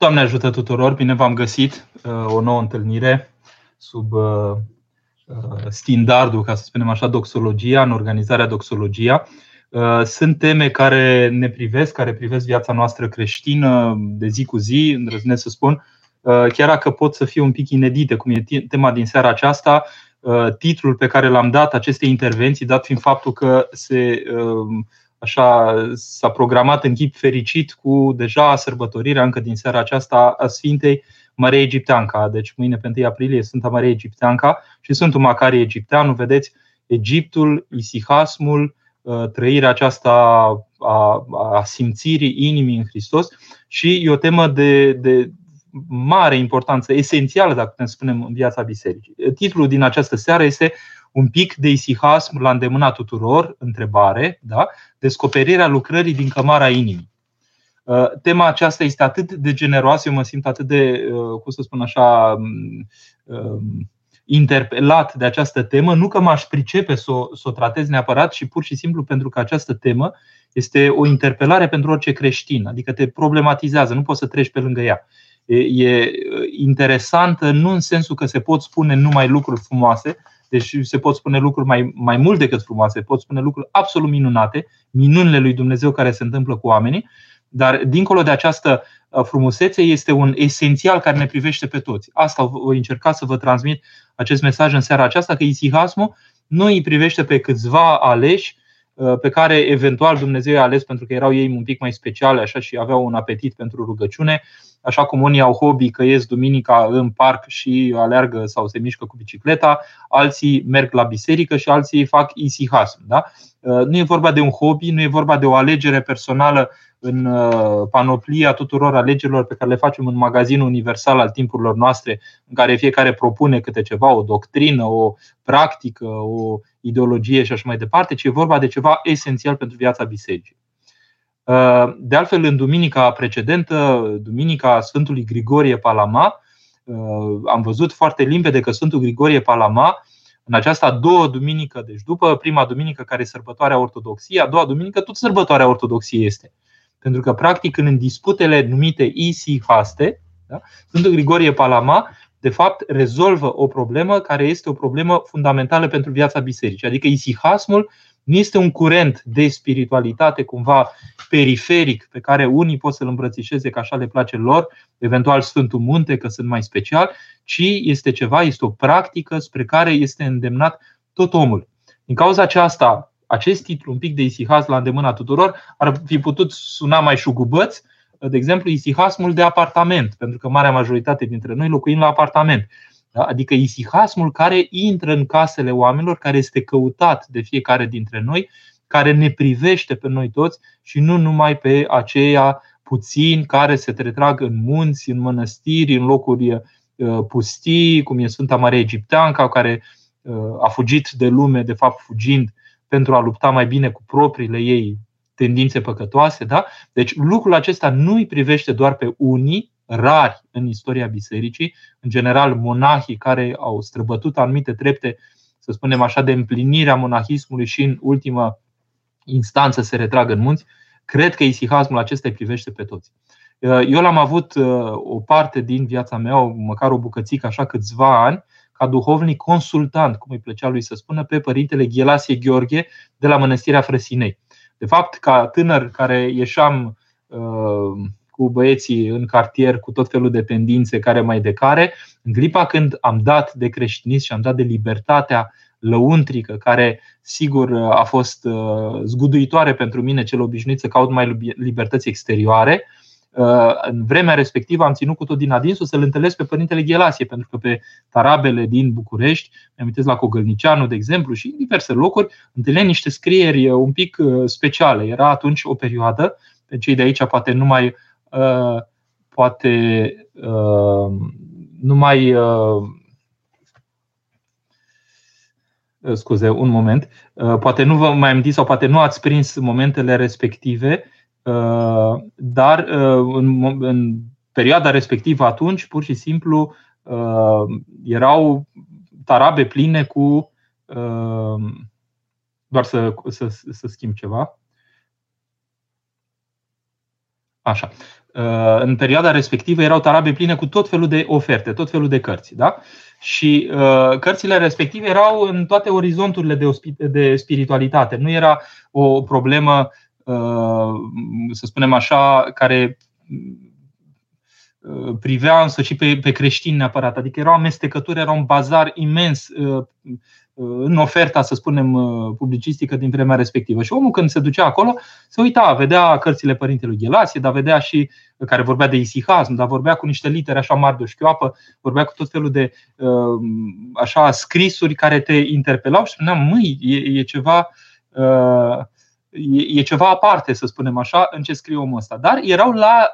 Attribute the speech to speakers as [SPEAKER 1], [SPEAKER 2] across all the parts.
[SPEAKER 1] Doamne ajută tuturor, bine v-am găsit o nouă întâlnire sub standardul, ca să spunem așa, doxologia, în organizarea doxologia. Sunt teme care ne privesc, care privesc viața noastră creștină de zi cu zi, îndrăznesc să spun, chiar dacă pot să fie un pic inedite, cum e tema din seara aceasta, titlul pe care l-am dat acestei intervenții, dat fiind faptul că se așa s-a programat în chip fericit cu deja sărbătorirea încă din seara aceasta a Sfintei Maria Egipteanca. Deci mâine pe 1 aprilie Sfânta Maria Egipteanca și Sfântul Macarie Egipteanu, vedeți, Egiptul, isihasmul, ă, trăirea aceasta a, a simțirii inimii în Hristos și e o temă de, de mare importanță, esențială, dacă putem spunem, în viața bisericii. Titlul din această seară este un pic de isihasm la îndemâna tuturor, întrebare, da? descoperirea lucrării din cămara inimii. Uh, tema aceasta este atât de generoasă, eu mă simt atât de, uh, cum să spun așa, um, um, interpelat de această temă, nu că m-aș pricepe să o, să o tratez neapărat, și pur și simplu pentru că această temă este o interpelare pentru orice creștin, adică te problematizează, nu poți să treci pe lângă ea. E uh, interesantă nu în sensul că se pot spune numai lucruri frumoase, deci se pot spune lucruri mai, mai mult decât frumoase, pot spune lucruri absolut minunate, minunile lui Dumnezeu care se întâmplă cu oamenii, dar dincolo de această uh, frumusețe este un esențial care ne privește pe toți. Asta voi încerca să vă transmit acest mesaj în seara aceasta, că isihasmul nu îi privește pe câțiva aleși uh, pe care eventual Dumnezeu i-a ales pentru că erau ei un pic mai speciale așa și aveau un apetit pentru rugăciune, așa cum unii au hobby că ies duminica în parc și aleargă sau se mișcă cu bicicleta, alții merg la biserică și alții fac isihasm. Da? Uh, nu e vorba de un hobby, nu e vorba de o alegere personală în uh, panoplia tuturor alegerilor pe care le facem în magazinul universal al timpurilor noastre, în care fiecare propune câte ceva, o doctrină, o practică, o ideologie și așa mai departe, ci e vorba de ceva esențial pentru viața bisericii. Uh, de altfel, în duminica precedentă, duminica Sfântului Grigorie Palama, uh, am văzut foarte limpede că Sfântul Grigorie Palama, în această a doua duminică, deci după prima duminică care e sărbătoarea Ortodoxiei, a doua duminică tot sărbătoarea Ortodoxiei este. Pentru că, practic, în disputele numite isi haste, da, Sfântul Grigorie Palama, de fapt, rezolvă o problemă care este o problemă fundamentală pentru viața bisericii, adică isihasmul nu este un curent de spiritualitate cumva periferic pe care unii pot să-l îmbrățișeze că așa le place lor, eventual Sfântul Munte, că sunt mai special, ci este ceva, este o practică spre care este îndemnat tot omul. Din cauza aceasta, acest titlu, un pic de isihas la îndemâna tuturor, ar fi putut suna mai șugubăți, de exemplu, isihasmul de apartament, pentru că marea majoritate dintre noi locuim la apartament. Da? Adică isihasmul care intră în casele oamenilor, care este căutat de fiecare dintre noi, care ne privește pe noi toți și nu numai pe aceia puțini care se retrag în munți, în mănăstiri, în locuri uh, pustii, cum e Sfânta Maria Egipteanca, care uh, a fugit de lume, de fapt fugind pentru a lupta mai bine cu propriile ei tendințe păcătoase. Da? Deci lucrul acesta nu îi privește doar pe unii, rari în istoria bisericii, în general monahii care au străbătut anumite trepte, să spunem așa, de împlinirea monahismului și în ultima instanță se retrag în munți, cred că isihasmul acesta îi privește pe toți. Eu l-am avut o parte din viața mea, măcar o bucățică, așa câțiva ani, ca duhovnic consultant, cum îi plăcea lui să spună, pe părintele Ghelasie Gheorghe de la Mănăstirea Frăsinei. De fapt, ca tânăr care ieșeam cu băieții în cartier cu tot felul de tendințe care mai de care, în clipa când am dat de creștinism și am dat de libertatea lăuntrică, care sigur a fost uh, zguduitoare pentru mine cel obișnuit să caut mai libertăți exterioare, uh, în vremea respectivă am ținut cu tot din adinsul să-l întâlnesc pe Părintele Ghelasie, pentru că pe tarabele din București, mi am la Cogălnicianu, de exemplu, și în diverse locuri, întâlneam niște scrieri uh, un pic speciale. Era atunci o perioadă, pe cei de aici poate nu mai Uh, poate uh, nu mai uh, scuze, un moment. Poate nu vă mai amintiți sau poate nu ați prins momentele respective, dar în, în perioada respectivă atunci, pur și simplu, erau tarabe pline cu. Doar să, să, să schimb ceva. Așa. În perioada respectivă erau tarabe pline cu tot felul de oferte, tot felul de cărți. Da? Și uh, cărțile respective erau în toate orizonturile de, de spiritualitate. Nu era o problemă, uh, să spunem așa, care uh, privea însă și pe, pe creștini neapărat. Adică erau amestecături, era un bazar imens uh, în oferta, să spunem, uh, publicistică din vremea respectivă. Și omul când se ducea acolo, se uita, vedea cărțile părintelui Ghelasie, dar vedea și care vorbea de isihasm, dar vorbea cu niște litere așa mari de o șchioapă, vorbea cu tot felul de uh, așa scrisuri care te interpelau și spuneam, măi, e, e ceva uh, e, e ceva aparte, să spunem așa, în ce scrie omul ăsta. Dar erau la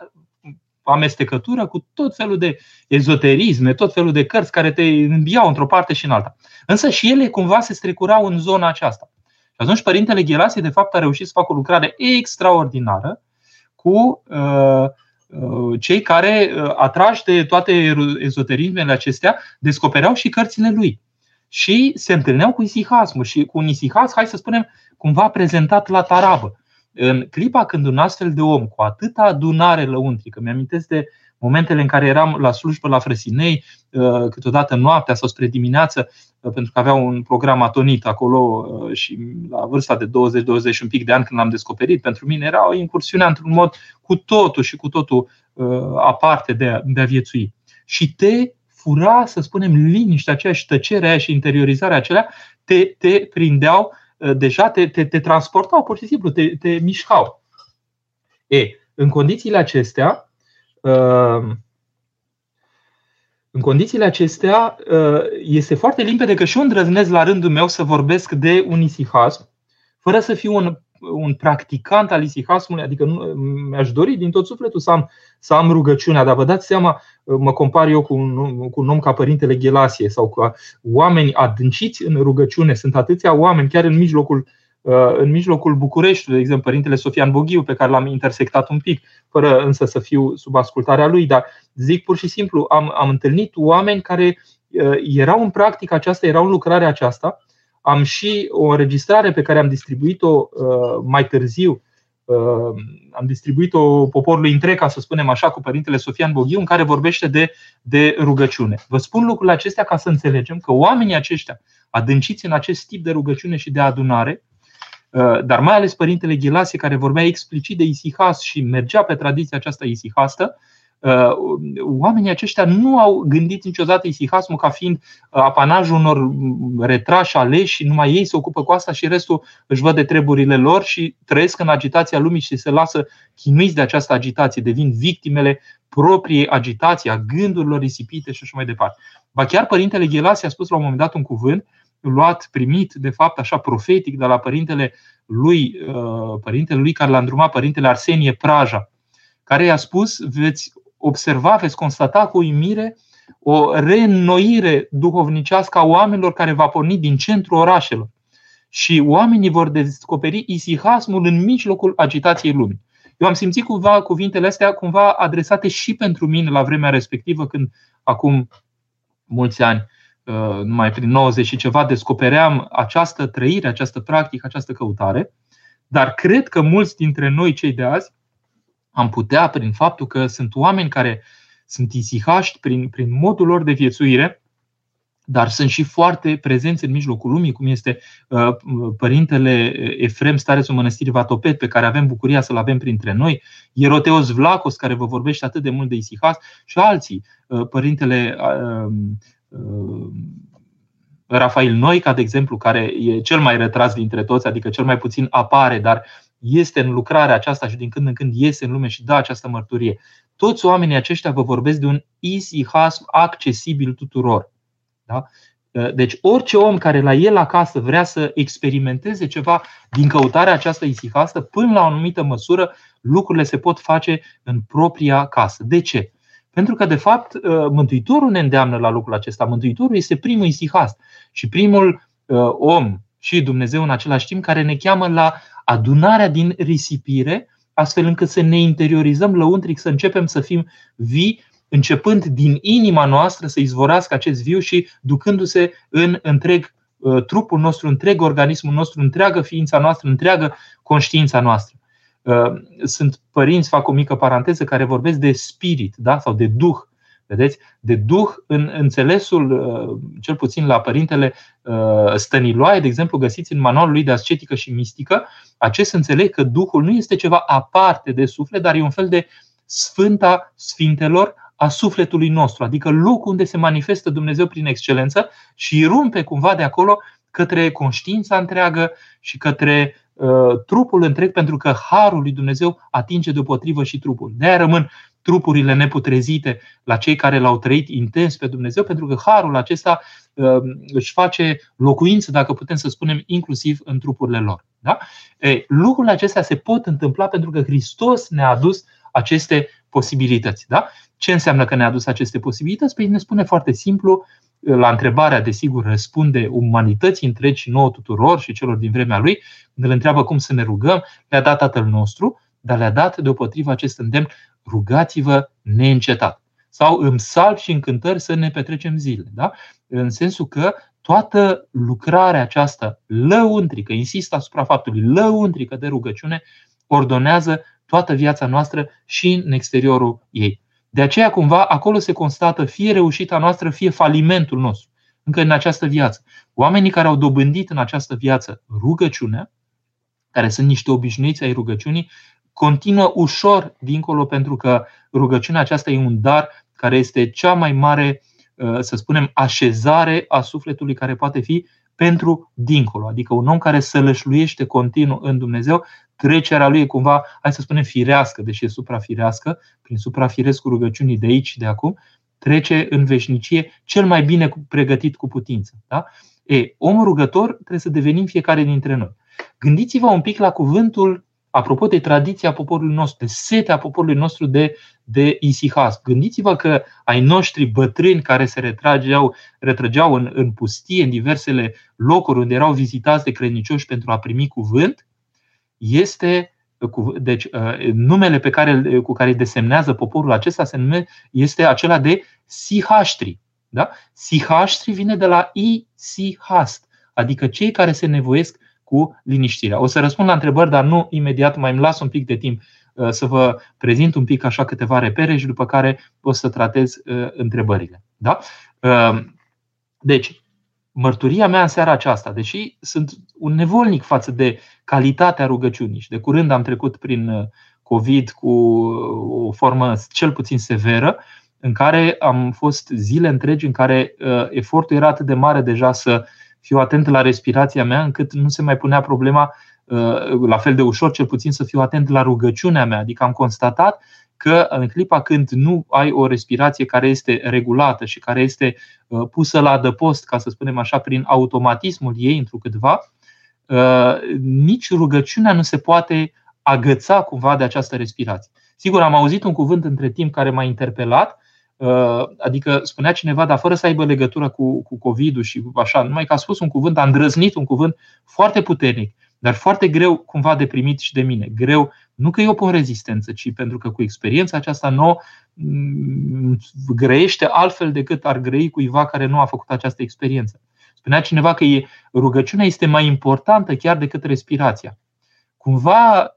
[SPEAKER 1] amestecătură cu tot felul de ezoterisme, tot felul de cărți care te înbiau într-o parte și în alta. Însă și ele cumva se strecurau în zona aceasta. Și atunci Părintele Ghelasie de fapt a reușit să facă o lucrare extraordinară cu uh, uh, cei care, uh, atrași de toate ezoterismele acestea, descopereau și cărțile lui. Și se întâlneau cu isihasmul și cu un isihas, hai să spunem, cumva prezentat la tarabă. În clipa când un astfel de om cu atâta adunare lăuntrică, mi-amintesc de momentele în care eram la slujbă la Frăsinei, uh, câteodată noaptea sau spre dimineață, uh, pentru că avea un program atonit acolo uh, și la vârsta de 20-20 un pic de ani când l-am descoperit, pentru mine era o incursiune într-un mod cu totul și cu totul aparte de a, de a viețui. Și te fura, să spunem, liniștea aceea și tăcerea aia și interiorizarea acelea, te, te prindeau Uh, deja te, te, te transportau pur și simplu, te, te mișcau. E, în condițiile acestea, uh, în condițiile acestea, uh, este foarte limpede că și eu îndrăznesc la rândul meu să vorbesc de un isihasm, fără să fiu un un practicant al isihasmului, adică nu, mi-aș dori din tot sufletul să am, să am rugăciunea, dar vă dați seama, mă compar eu cu un, cu un om ca Părintele Ghelasie sau cu oameni adânciți în rugăciune. Sunt atâția oameni, chiar în mijlocul, uh, în mijlocul Bucureștiului, de exemplu, Părintele Sofian Boghiu, pe care l-am intersectat un pic, fără însă să fiu sub ascultarea lui, dar zic pur și simplu, am, am întâlnit oameni care uh, erau în practică aceasta, erau în lucrarea aceasta am și o înregistrare pe care am distribuit-o uh, mai târziu. Uh, am distribuit-o poporului întreg, ca să spunem așa, cu Părintele Sofian Boghiu, în care vorbește de, de rugăciune. Vă spun lucrurile acestea ca să înțelegem că oamenii aceștia, adânciți în acest tip de rugăciune și de adunare, uh, dar mai ales Părintele Ghilasie, care vorbea explicit de isihas și mergea pe tradiția aceasta isihastă, Uh, oamenii aceștia nu au gândit niciodată isihasmul ca fiind uh, apanajul unor retrași aleși și numai ei se ocupă cu asta și restul își văd de treburile lor și trăiesc în agitația lumii și se lasă chinuiți de această agitație, devin victimele propriei agitații, a gândurilor risipite și așa mai departe. Ba chiar Părintele Ghelasi a spus la un moment dat un cuvânt luat, primit, de fapt, așa profetic de la părintele lui, uh, părintele lui care l-a îndrumat, părintele Arsenie Praja, care i-a spus, veți observa, veți constata cu uimire o reînnoire duhovnicească a oamenilor care va porni din centrul orașelor. Și oamenii vor descoperi isihasmul în mijlocul agitației lumii. Eu am simțit cumva cuvintele astea cumva adresate și pentru mine la vremea respectivă, când acum mulți ani, uh, numai prin 90 și ceva, descopeream această trăire, această practică, această căutare. Dar cred că mulți dintre noi, cei de azi, am putea, prin faptul că sunt oameni care sunt isihaști prin, prin modul lor de viețuire, dar sunt și foarte prezenți în mijlocul lumii, cum este uh, părintele Efrem, starețul mănăstirii Vatopet, pe care avem bucuria să-l avem printre noi, Ieroteos Vlacos, care vă vorbește atât de mult de isihas, și alții, uh, părintele uh, uh, Rafael Noica, de exemplu, care e cel mai retras dintre toți, adică cel mai puțin apare, dar este în lucrarea aceasta și din când în când iese în lume și dă această mărturie. Toți oamenii aceștia vă vorbesc de un isihasm accesibil tuturor. Da? Deci orice om care la el acasă vrea să experimenteze ceva din căutarea aceasta isihastă, până la o anumită măsură, lucrurile se pot face în propria casă. De ce? Pentru că, de fapt, Mântuitorul ne îndeamnă la lucrul acesta. Mântuitorul este primul isihast și primul om și Dumnezeu în același timp care ne cheamă la adunarea din risipire, astfel încât să ne interiorizăm lăuntric, să începem să fim vii, începând din inima noastră să izvorească acest viu și ducându-se în întreg uh, trupul nostru, întreg organismul nostru, întreagă ființa noastră, întreagă conștiința noastră. Sunt părinți, fac o mică paranteză, care vorbesc de spirit da? sau de duh. Vedeți? De duh în înțelesul, cel puțin la părintele Stăniloae, de exemplu, găsiți în manualul lui de ascetică și mistică, acest înțeleg că Duhul nu este ceva aparte de suflet, dar e un fel de sfânta sfintelor a sufletului nostru, adică locul unde se manifestă Dumnezeu prin excelență și rumpe cumva de acolo către conștiința întreagă și către uh, trupul întreg, pentru că harul lui Dumnezeu atinge deopotrivă și trupul. De aia rămân trupurile neputrezite la cei care l-au trăit intens pe Dumnezeu, pentru că harul acesta uh, își face locuință, dacă putem să spunem, inclusiv în trupurile lor. Da? E, lucrurile acestea se pot întâmpla pentru că Hristos ne-a adus aceste posibilități. Da? Ce înseamnă că ne-a adus aceste posibilități? Păi ne spune foarte simplu, la întrebarea, desigur, răspunde umanității întregi și nouă tuturor și celor din vremea lui, când îl întreabă cum să ne rugăm, le-a dat Tatăl nostru, dar le-a dat deopotrivă acest îndemn, rugați-vă neîncetat. Sau în salv și în cântări să ne petrecem zile. Da? În sensul că toată lucrarea aceasta lăuntrică, insist asupra faptului, lăuntrică de rugăciune, ordonează toată viața noastră și în exteriorul ei. De aceea, cumva, acolo se constată fie reușita noastră, fie falimentul nostru, încă în această viață. Oamenii care au dobândit în această viață rugăciunea, care sunt niște obișnuiți ai rugăciunii, continuă ușor dincolo pentru că rugăciunea aceasta e un dar care este cea mai mare, uh, să spunem, așezare a sufletului care poate fi pentru dincolo. Adică un om care sălășluiește continuu în Dumnezeu trecerea lui e cumva, hai să spunem, firească, deși e suprafirească, prin suprafirescul rugăciunii de aici și de acum, trece în veșnicie cel mai bine pregătit cu putință. Da? E, om rugător trebuie să devenim fiecare dintre noi. Gândiți-vă un pic la cuvântul, apropo de tradiția poporului nostru, de setea poporului nostru de, de isihas. Gândiți-vă că ai noștri bătrâni care se retrageau, retrăgeau în, în pustie, în diversele locuri unde erau vizitați de credincioși pentru a primi cuvânt, este deci, uh, numele pe care, cu care îi desemnează poporul acesta se nume, este acela de Sihaștri. Da? Sihaștri vine de la I-Sihast, adică cei care se nevoiesc cu liniștirea. O să răspund la întrebări, dar nu imediat, mai îmi las un pic de timp uh, să vă prezint un pic așa câteva repere și după care o să tratez uh, întrebările. Da? Deci, mărturia mea în seara aceasta, deși sunt un nevolnic față de calitatea rugăciunii și de curând am trecut prin uh, COVID cu uh, o formă cel puțin severă, în care am fost zile întregi în care uh, efortul era atât de mare deja să fiu atent la respirația mea, încât nu se mai punea problema la fel de ușor, cel puțin să fiu atent la rugăciunea mea. Adică am constatat că în clipa când nu ai o respirație care este regulată și care este uh, pusă la adăpost, ca să spunem așa, prin automatismul ei, întrucâtva, uh, nici rugăciunea nu se poate agăța cumva de această respirație. Sigur, am auzit un cuvânt între timp care m-a interpelat, uh, adică spunea cineva, dar fără să aibă legătură cu, cu COVID-ul și așa, numai că a spus un cuvânt, a îndrăznit un cuvânt foarte puternic, dar foarte greu cumva de primit și de mine. Greu nu că eu pun rezistență, ci pentru că cu experiența aceasta nouă mm, grăiește altfel decât ar grăi cuiva care nu a făcut această experiență. Spunea cineva că rugăciunea este mai importantă chiar decât respirația. Cumva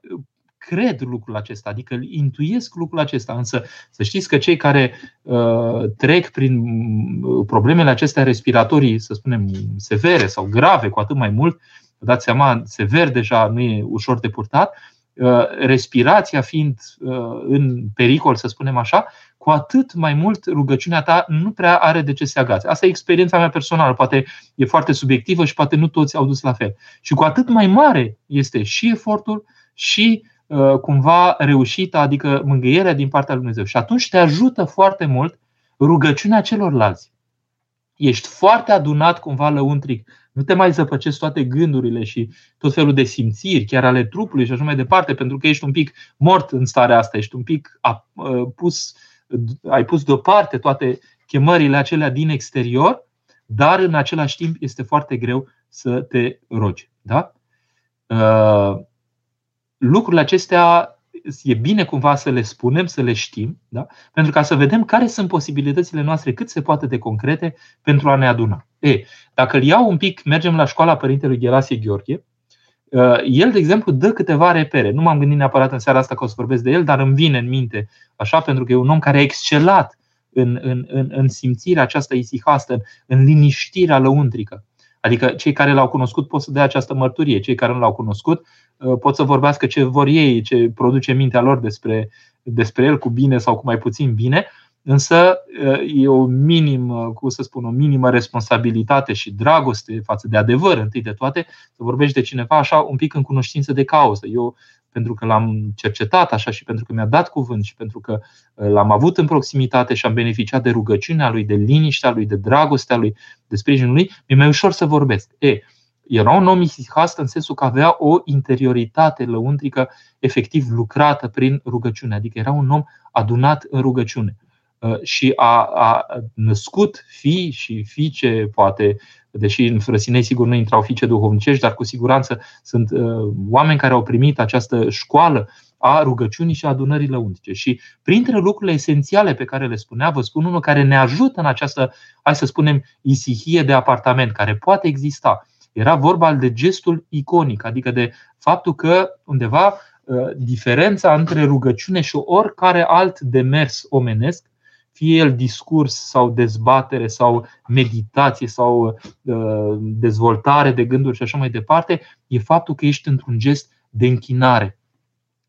[SPEAKER 1] cred lucrul acesta, adică intuiesc lucrul acesta, însă să știți că cei care uh, trec prin mm, problemele acestea respiratorii, să spunem, severe sau grave, cu atât mai mult, vă dați seama, sever deja nu e ușor de purtat, Uh, respirația fiind uh, în pericol, să spunem așa, cu atât mai mult rugăciunea ta nu prea are de ce să se agațe. Asta e experiența mea personală, poate e foarte subiectivă și poate nu toți au dus la fel. Și cu atât mai mare este și efortul și uh, cumva reușita, adică mângâierea din partea lui Dumnezeu. Și atunci te ajută foarte mult rugăciunea celorlalți. Ești foarte adunat cumva lăuntric nu te mai zăpăcesc toate gândurile și tot felul de simțiri, chiar ale trupului și așa mai departe, pentru că ești un pic mort în starea asta, ești un pic pus, ai pus deoparte toate chemările acelea din exterior, dar în același timp este foarte greu să te rogi. Da? Lucrurile acestea e bine cumva să le spunem, să le știm, da? pentru ca să vedem care sunt posibilitățile noastre cât se poate de concrete pentru a ne aduna. E, dacă îl iau un pic, mergem la școala Părintelui Gerasie Gheorghe, El, de exemplu, dă câteva repere. Nu m-am gândit neapărat în seara asta că o să vorbesc de el, dar îmi vine în minte așa, pentru că e un om care a excelat în, în, în, în simțirea aceasta isihastă, în, în liniștirea lăuntrică. Adică cei care l-au cunoscut pot să dea această mărturie, cei care nu l-au cunoscut pot să vorbească ce vor ei, ce produce mintea lor despre, despre el, cu bine sau cu mai puțin bine, însă e o minimă, cum să spun, o minimă responsabilitate și dragoste față de adevăr, întâi de toate, să vorbești de cineva așa un pic în cunoștință de cauză. Eu pentru că l-am cercetat așa și pentru că mi-a dat cuvânt și pentru că uh, l-am avut în proximitate și am beneficiat de rugăciunea lui, de liniștea lui, de dragostea lui, de sprijinul lui, mi-e mai ușor să vorbesc. E, era un om isihast în sensul că avea o interioritate lăuntrică efectiv lucrată prin rugăciune, adică era un om adunat în rugăciune uh, și a, a născut fii și fiice, poate deși în Frăsinei sigur nu intrau fiice duhovnicești, dar cu siguranță sunt uh, oameni care au primit această școală a rugăciunii și a adunării lăuntice. Și printre lucrurile esențiale pe care le spunea, vă spun unul care ne ajută în această, hai să spunem, isihie de apartament, care poate exista. Era vorba de gestul iconic, adică de faptul că undeva uh, diferența între rugăciune și oricare alt demers omenesc fie el discurs sau dezbatere sau meditație sau uh, dezvoltare de gânduri și așa mai departe, e faptul că ești într-un gest de închinare.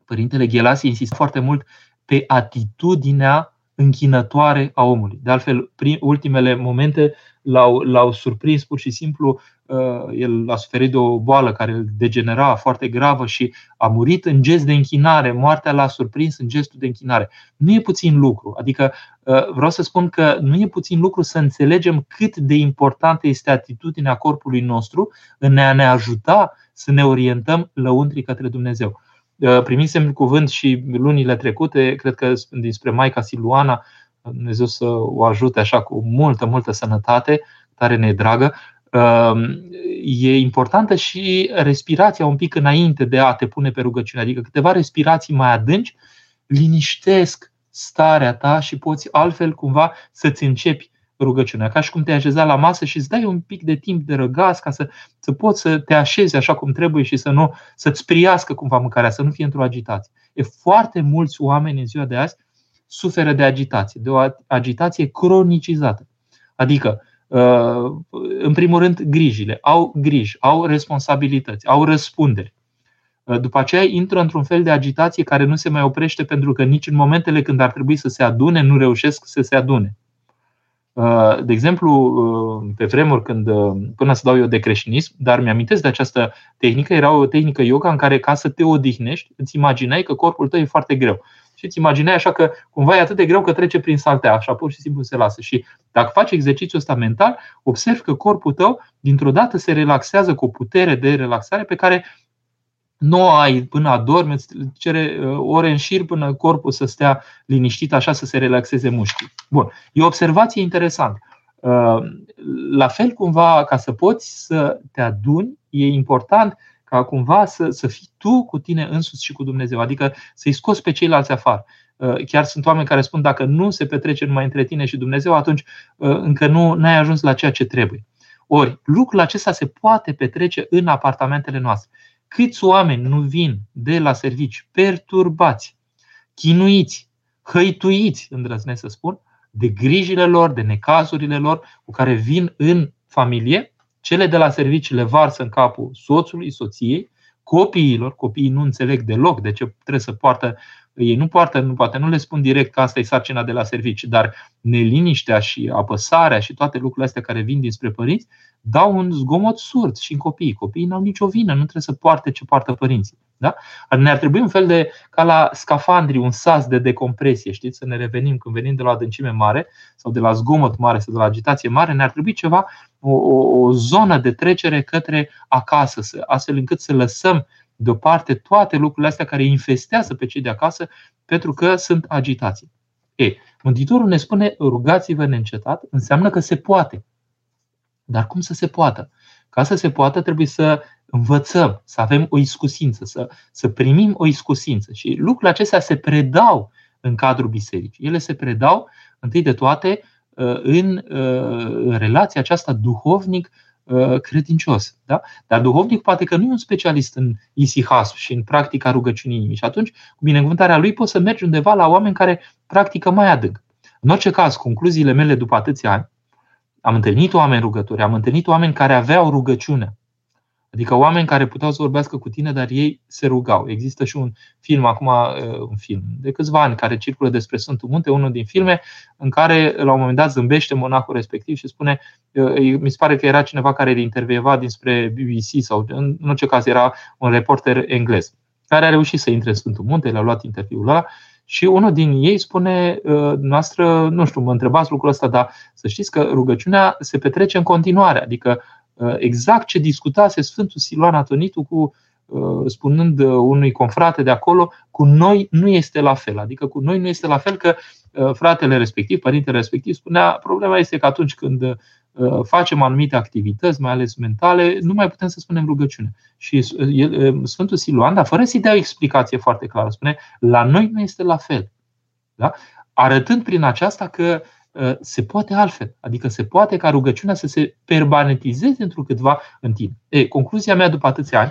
[SPEAKER 1] Părintele Ghelasi insistă foarte mult pe atitudinea închinătoare a omului. De altfel, prin ultimele momente l-au, l-au surprins pur și simplu Uh, el a suferit de o boală care îl degenera foarte gravă și a murit în gest de închinare. Moartea l-a surprins în gestul de închinare. Nu e puțin lucru. Adică uh, vreau să spun că nu e puțin lucru să înțelegem cât de importantă este atitudinea corpului nostru în a ne ajuta să ne orientăm lăuntrii către Dumnezeu. Uh, primisem cuvânt și lunile trecute, cred că dinspre Maica Siluana, Dumnezeu să o ajute așa cu multă, multă sănătate, tare ne dragă, Ehm, e importantă și respirația un pic înainte de a te pune pe rugăciune. Adică câteva respirații mai adânci liniștesc starea ta și poți altfel cumva să-ți începi rugăciunea. Ca și cum te așeza la masă și îți dai un pic de timp de răgaz ca să, să poți să te așezi așa cum trebuie și să nu, să-ți priască cumva mâncarea, să nu fie într-o agitație. E foarte mulți oameni în ziua de azi suferă de agitație, de o agitație cronicizată. Adică Uh, în primul rând, grijile. Au griji, au responsabilități, au răspundere. Uh, după aceea intră într-un fel de agitație care nu se mai oprește pentru că nici în momentele când ar trebui să se adune, nu reușesc să se adune. Uh, de exemplu, pe vremuri când, până să dau eu de creștinism, dar mi-amintesc de această tehnică, era o tehnică yoga în care ca să te odihnești, îți imaginai că corpul tău e foarte greu și îți imaginai așa că cumva e atât de greu că trece prin saltea, așa pur și simplu se lasă. Și dacă faci exercițiul ăsta mental, observi că corpul tău dintr-o dată se relaxează cu o putere de relaxare pe care nu o ai până adormi, îți cere uh, ore în șir până corpul să stea liniștit, așa să se relaxeze mușchii. Bun. E o observație interesantă. Uh, la fel, cumva, ca să poți să te aduni, e important ca cumva să, să fii tu cu tine însuți și cu Dumnezeu, adică să-i scoți pe ceilalți afară. Uh, chiar sunt oameni care spun dacă nu se petrece numai între tine și Dumnezeu, atunci uh, încă nu ai ajuns la ceea ce trebuie. Ori, lucrul acesta se poate petrece în apartamentele noastre. Câți oameni nu vin de la servici perturbați, chinuiți, hăituiți, îndrăznesc să spun, de grijile lor, de necazurile lor, cu care vin în familie cele de la servicii le varsă în capul soțului, soției, copiilor, copiii nu înțeleg deloc de ce trebuie să poartă, ei nu poartă, nu, poate nu le spun direct că asta e sarcina de la servicii, dar neliniștea și apăsarea și toate lucrurile astea care vin dinspre părinți dau un zgomot surd și în copii. Copiii n-au nicio vină, nu trebuie să poarte ce poartă părinții. Da? Ne-ar trebui un fel de, ca la scafandri, un sas de decompresie, știți, să ne revenim când venim de la adâncime mare sau de la zgomot mare sau de la agitație mare, ne-ar trebui ceva, o, o, o zonă de trecere către acasă, astfel încât să lăsăm deoparte toate lucrurile astea care infestează pe cei de acasă pentru că sunt agitații. E, Mântuitorul ne spune rugați-vă neîncetat, înseamnă că se poate. Dar cum să se poată? Ca să se poată, trebuie să învățăm, să avem o iscusință, să, să primim o iscusință. Și lucrurile acestea se predau în cadrul bisericii. Ele se predau, întâi de toate, uh, în, uh, în relația aceasta duhovnic uh, credincios. Da? Dar duhovnic poate că nu e un specialist în isihas și în practica rugăciunii inimii. Și atunci, cu binecuvântarea lui, poți să mergi undeva la oameni care practică mai adânc. În orice caz, concluziile mele după atâția ani, am întâlnit oameni rugători, am întâlnit oameni care aveau rugăciune. Adică oameni care puteau să vorbească cu tine, dar ei se rugau. Există și un film, acum uh, un film de câțiva ani, care circulă despre Sfântul Munte, unul din filme, în care la un moment dat zâmbește monahul respectiv și spune, uh, mi se pare că era cineva care îl intervieva dinspre BBC sau în orice caz era un reporter englez, care a reușit să intre în Sfântul Munte, le-a luat interviul ăla și unul din ei spune, uh, noastră, nu știu, mă întrebați lucrul ăsta, dar să știți că rugăciunea se petrece în continuare. Adică Uh, exact ce discutase Sfântul Siluan Atonitu cu uh, spunând uh, unui confrate de acolo, cu noi nu este la fel. Adică cu noi nu este la fel că fratele respectiv, părintele respectiv spunea, problema este că atunci când facem anumite activități, mai ales mentale, nu mai putem să spunem rugăciune. Și Sfântul Siluan, dar fără să-i dea o explicație foarte clară, spune, la noi nu este la fel. Da? Arătând prin aceasta că uh, Uh, se poate altfel. Adică se poate ca rugăciunea să se permanentizeze într-un câtva în tine. E, concluzia mea după atâția ani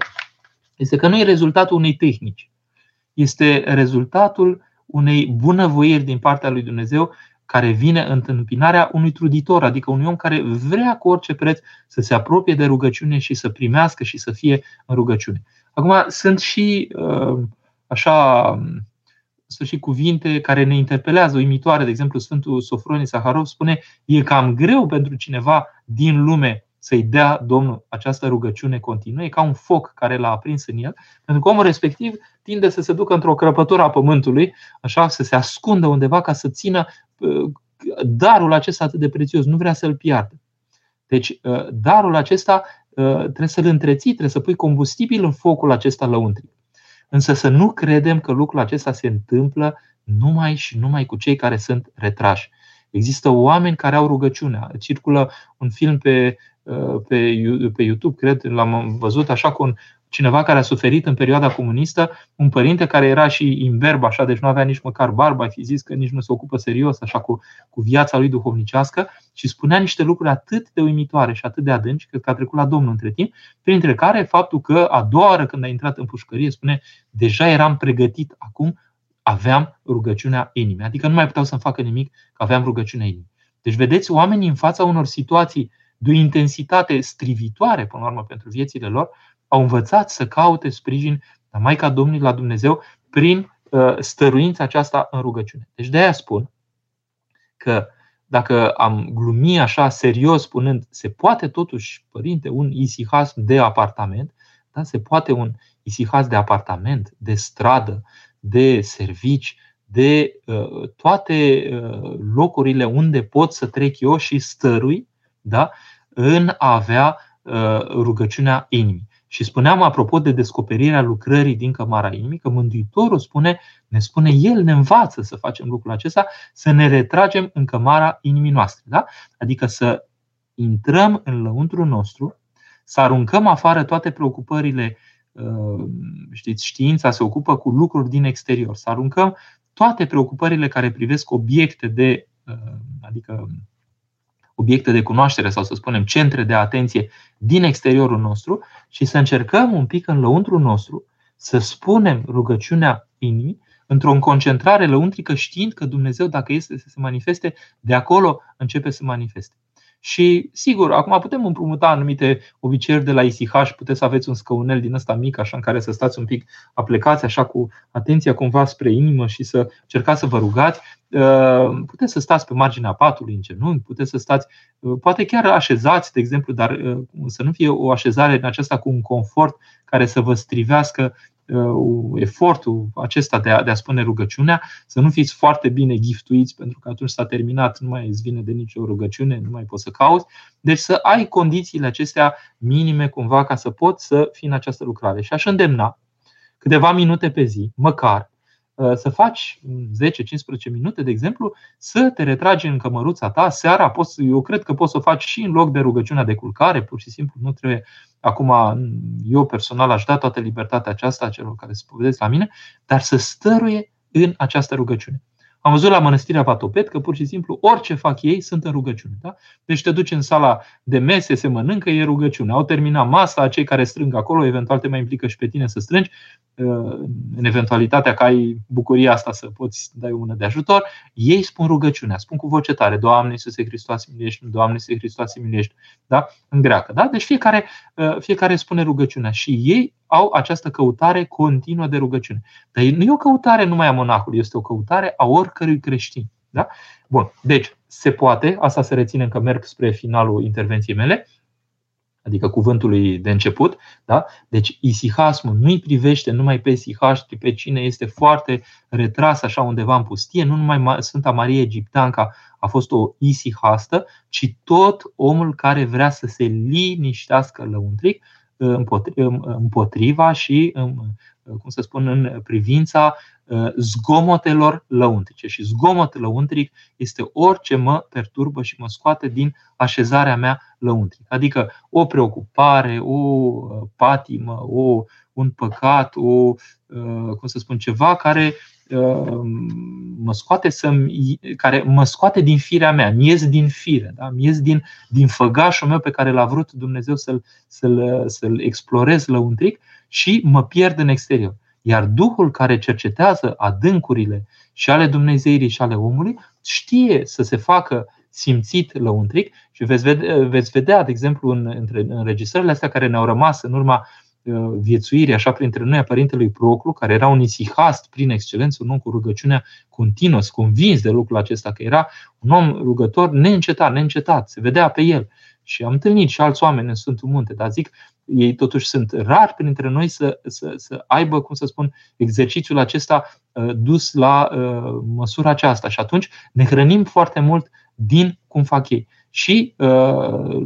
[SPEAKER 1] este că nu e rezultatul unei tehnici. Este rezultatul unei bunăvoiri din partea lui Dumnezeu care vine în întâmpinarea unui truditor, adică unui om care vrea cu orice preț să se apropie de rugăciune și să primească și să fie în rugăciune. Acum, sunt și uh, așa sfârșit cuvinte care ne interpelează, uimitoare. De exemplu, Sfântul Sofronie Saharov spune e cam greu pentru cineva din lume să-i dea Domnul această rugăciune continuă, e ca un foc care l-a aprins în el, pentru că omul respectiv tinde să se ducă într-o crăpătură a pământului, așa să se ascundă undeva ca să țină uh, darul acesta atât de prețios, nu vrea să-l piardă. Deci, uh, darul acesta uh, trebuie să-l întreții, trebuie să pui combustibil în focul acesta lăuntric. Însă să nu credem că lucrul acesta se întâmplă numai și numai cu cei care sunt retrași. Există oameni care au rugăciunea. Circulă un film pe, uh, pe, pe YouTube, cred, l-am văzut așa cu un, cineva care a suferit în perioada comunistă, un părinte care era și imberb, așa, deci nu avea nici măcar barbă, ai fi zis că nici nu se ocupă serios așa cu, cu viața lui duhovnicească și spunea niște lucruri atât de uimitoare și atât de adânci, că a trecut la Domnul între timp, printre care faptul că a doua oară când a intrat în pușcărie, spune, deja eram pregătit, acum aveam rugăciunea inimii. Adică nu mai puteau să-mi facă nimic, că aveam rugăciunea inimii. Deci, vedeți, oamenii în fața unor situații de o intensitate strivitoare, până la urmă, pentru viețile lor, au învățat să caute sprijin la Maica Domnului, la Dumnezeu, prin uh, stăruința aceasta în rugăciune. Deci de aia spun că dacă am glumi așa serios spunând, se poate totuși, părinte, un isihas de apartament, da? se poate un isihas de apartament, de stradă, de servici, de uh, toate uh, locurile unde pot să trec eu și stărui da? în a avea uh, rugăciunea inimii. Și spuneam apropo de descoperirea lucrării din cămara inimii, că Mântuitorul spune, ne spune, El ne învață să facem lucrul acesta, să ne retragem în cămara inimii noastre. Da? Adică să intrăm în lăuntru nostru, să aruncăm afară toate preocupările. Uh, știți, știința se ocupă cu lucruri din exterior. Să aruncăm toate preocupările care privesc obiecte de, uh, adică obiecte de cunoaștere sau să spunem centre de atenție din exteriorul nostru și să încercăm un pic în lăuntru nostru să spunem rugăciunea inimii într-o concentrare lăuntrică știind că Dumnezeu, dacă este să se manifeste, de acolo începe să manifeste. Și sigur, acum putem împrumuta anumite obiceiuri de la ISIH, puteți să aveți un scăunel din ăsta mic, așa în care să stați un pic aplecați, așa cu atenția cumva spre inimă și să încercați să vă rugați. Uh, puteți să stați pe marginea patului în genunchi, puteți să stați, uh, poate chiar așezați, de exemplu, dar uh, să nu fie o așezare în aceasta cu un confort care să vă strivească efortul acesta de a, de a spune rugăciunea, să nu fiți foarte bine giftuiți, pentru că atunci s-a terminat, nu mai îți vine de nicio rugăciune, nu mai poți să cauți. Deci să ai condițiile acestea minime cumva ca să poți să fii în această lucrare. Și aș îndemna câteva minute pe zi, măcar, Uh, să faci 10-15 minute, de exemplu, să te retragi în cămăruța ta seara. Poți, eu cred că poți să o faci și în loc de rugăciunea de culcare, pur și simplu nu trebuie. Acum, eu personal aș da toată libertatea aceasta celor care se povedesc la mine, dar să stăruie în această rugăciune. Am văzut la Mănăstirea Patopet că pur și simplu orice fac ei sunt în rugăciune. Da? Deci te duci în sala de mese, se mănâncă, e rugăciune. Au terminat masa, cei care strâng acolo, eventual te mai implică și pe tine să strângi, uh, în eventualitatea că ai bucuria asta să poți dai o mână de ajutor, ei spun rugăciunea, spun cu voce tare, Doamne Iisuse Hristos, miliești, Doamne Iisuse Hristos, miliești, da? în greacă. Da? Deci fiecare, uh, fiecare spune rugăciunea și ei au această căutare continuă de rugăciune. Dar nu e o căutare numai a monahului, este o căutare a oricărui creștin. Da? Bun, deci se poate, asta se reține că merg spre finalul intervenției mele, adică cuvântului de început. Da? Deci isihasmul nu îi privește numai pe isihaș, ci pe cine este foarte retras așa undeva în pustie, nu numai Sfânta Marie Egipteanca a fost o isihastă, ci tot omul care vrea să se liniștească lăuntric, împotriva și, cum să spun, în privința ă, zgomotelor lăuntrice. Și zgomot lăuntric este orice mă perturbă și mă scoate din așezarea mea lăuntric. Adică o preocupare, o patimă, o, un păcat, o, ă, cum să spun, ceva care mă scoate să care mă scoate din firea mea, mi ies din fire, da? mi ies din, din făgașul meu pe care l-a vrut Dumnezeu să-l, să-l, să-l explorez lăuntric și mă pierd în exterior. Iar Duhul care cercetează adâncurile și ale Dumnezeirii și ale omului știe să se facă simțit lăuntric și veți vedea, veți vedea de exemplu, în, între înregistrările astea care ne-au rămas în urma Uh, viețuirii așa printre noi a părintelui Proclu, care era un isihast prin excelență, un om cu rugăciunea continuă, convins de lucrul acesta, că era un om rugător neîncetat, neîncetat, se vedea pe el. Și am întâlnit și alți oameni în Sfântul Munte, dar zic, ei totuși sunt rari printre noi să, să, să aibă, cum să spun, exercițiul acesta uh, dus la uh, măsura aceasta. Și atunci ne hrănim foarte mult din cum fac ei. Și uh,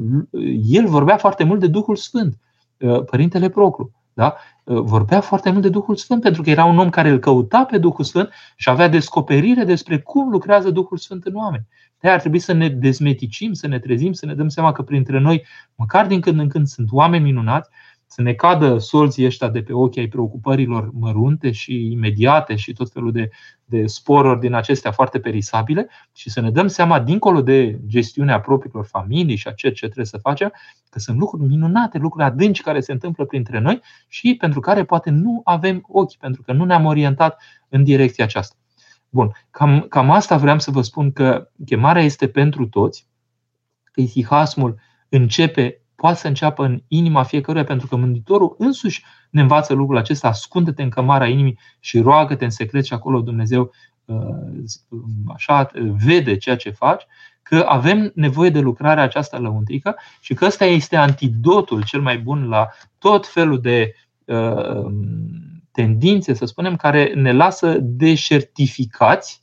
[SPEAKER 1] el vorbea foarte mult de Duhul Sfânt. Uh, Părintele Proclu. Da? Uh, vorbea foarte mult de Duhul Sfânt pentru că era un om care îl căuta pe Duhul Sfânt și avea descoperire despre cum lucrează Duhul Sfânt în oameni. de ar trebui să ne dezmeticim, să ne trezim, să ne dăm seama că printre noi, măcar din când în când, sunt oameni minunați să ne cadă solții ăștia de pe ochi ai preocupărilor mărunte și imediate și tot felul de, de sporuri din acestea foarte perisabile și să ne dăm seama, dincolo de gestiunea propriilor familii și a ceea ce trebuie să facem, că sunt lucruri minunate, lucruri adânci care se întâmplă printre noi și pentru care poate nu avem ochi, pentru că nu ne-am orientat în direcția aceasta. Bun, cam, cam asta vreau să vă spun că chemarea este pentru toți, că isihasmul începe poate să înceapă în inima fiecăruia, pentru că Mântuitorul însuși ne învață lucrul acesta, ascunde-te în cămara inimii și roagă-te în secret și acolo Dumnezeu uh, așa vede ceea ce faci, că avem nevoie de lucrarea aceasta lăuntrică și că ăsta este antidotul cel mai bun la tot felul de uh, tendințe, să spunem, care ne lasă deșertificați,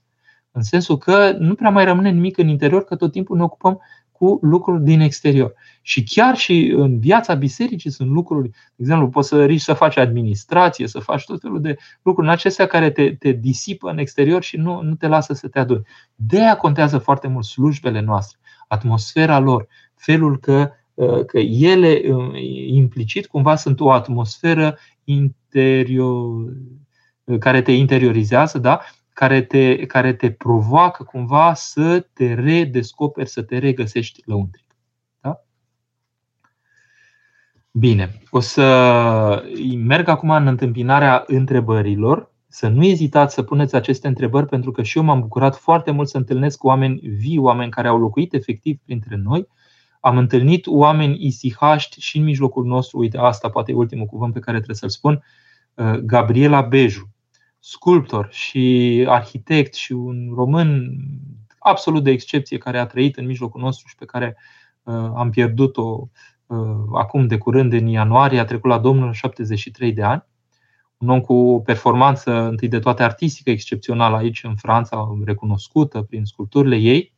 [SPEAKER 1] în sensul că nu prea mai rămâne nimic în interior, că tot timpul ne ocupăm cu lucruri din exterior. Și chiar și în viața bisericii sunt lucruri, de exemplu, poți să riști să faci administrație, să faci tot felul de lucruri în acestea care te, te disipă în exterior și nu, nu te lasă să te aduni. De aia contează foarte mult slujbele noastre, atmosfera lor, felul că, uh, că ele uh, implicit cumva sunt o atmosferă interior, care te interiorizează, da? Care te, care te provoacă cumva să te redescoperi, să te regăsești lăuntric. Da? Bine, o să merg acum în întâmpinarea întrebărilor. Să nu ezitați să puneți aceste întrebări, pentru că și eu m-am bucurat foarte mult să întâlnesc cu oameni vii, oameni care au locuit efectiv printre noi. Am întâlnit oameni isihaști și în mijlocul nostru. Uite, asta poate e ultimul cuvânt pe care trebuie să-l spun. Gabriela Beju, sculptor și arhitect și un român absolut de excepție care a trăit în mijlocul nostru și pe care uh, am pierdut-o uh, acum de curând în ianuarie, a trecut la Domnul 73 de ani. Un om cu o performanță întâi de toate artistică excepțională aici în Franța, recunoscută prin sculpturile ei,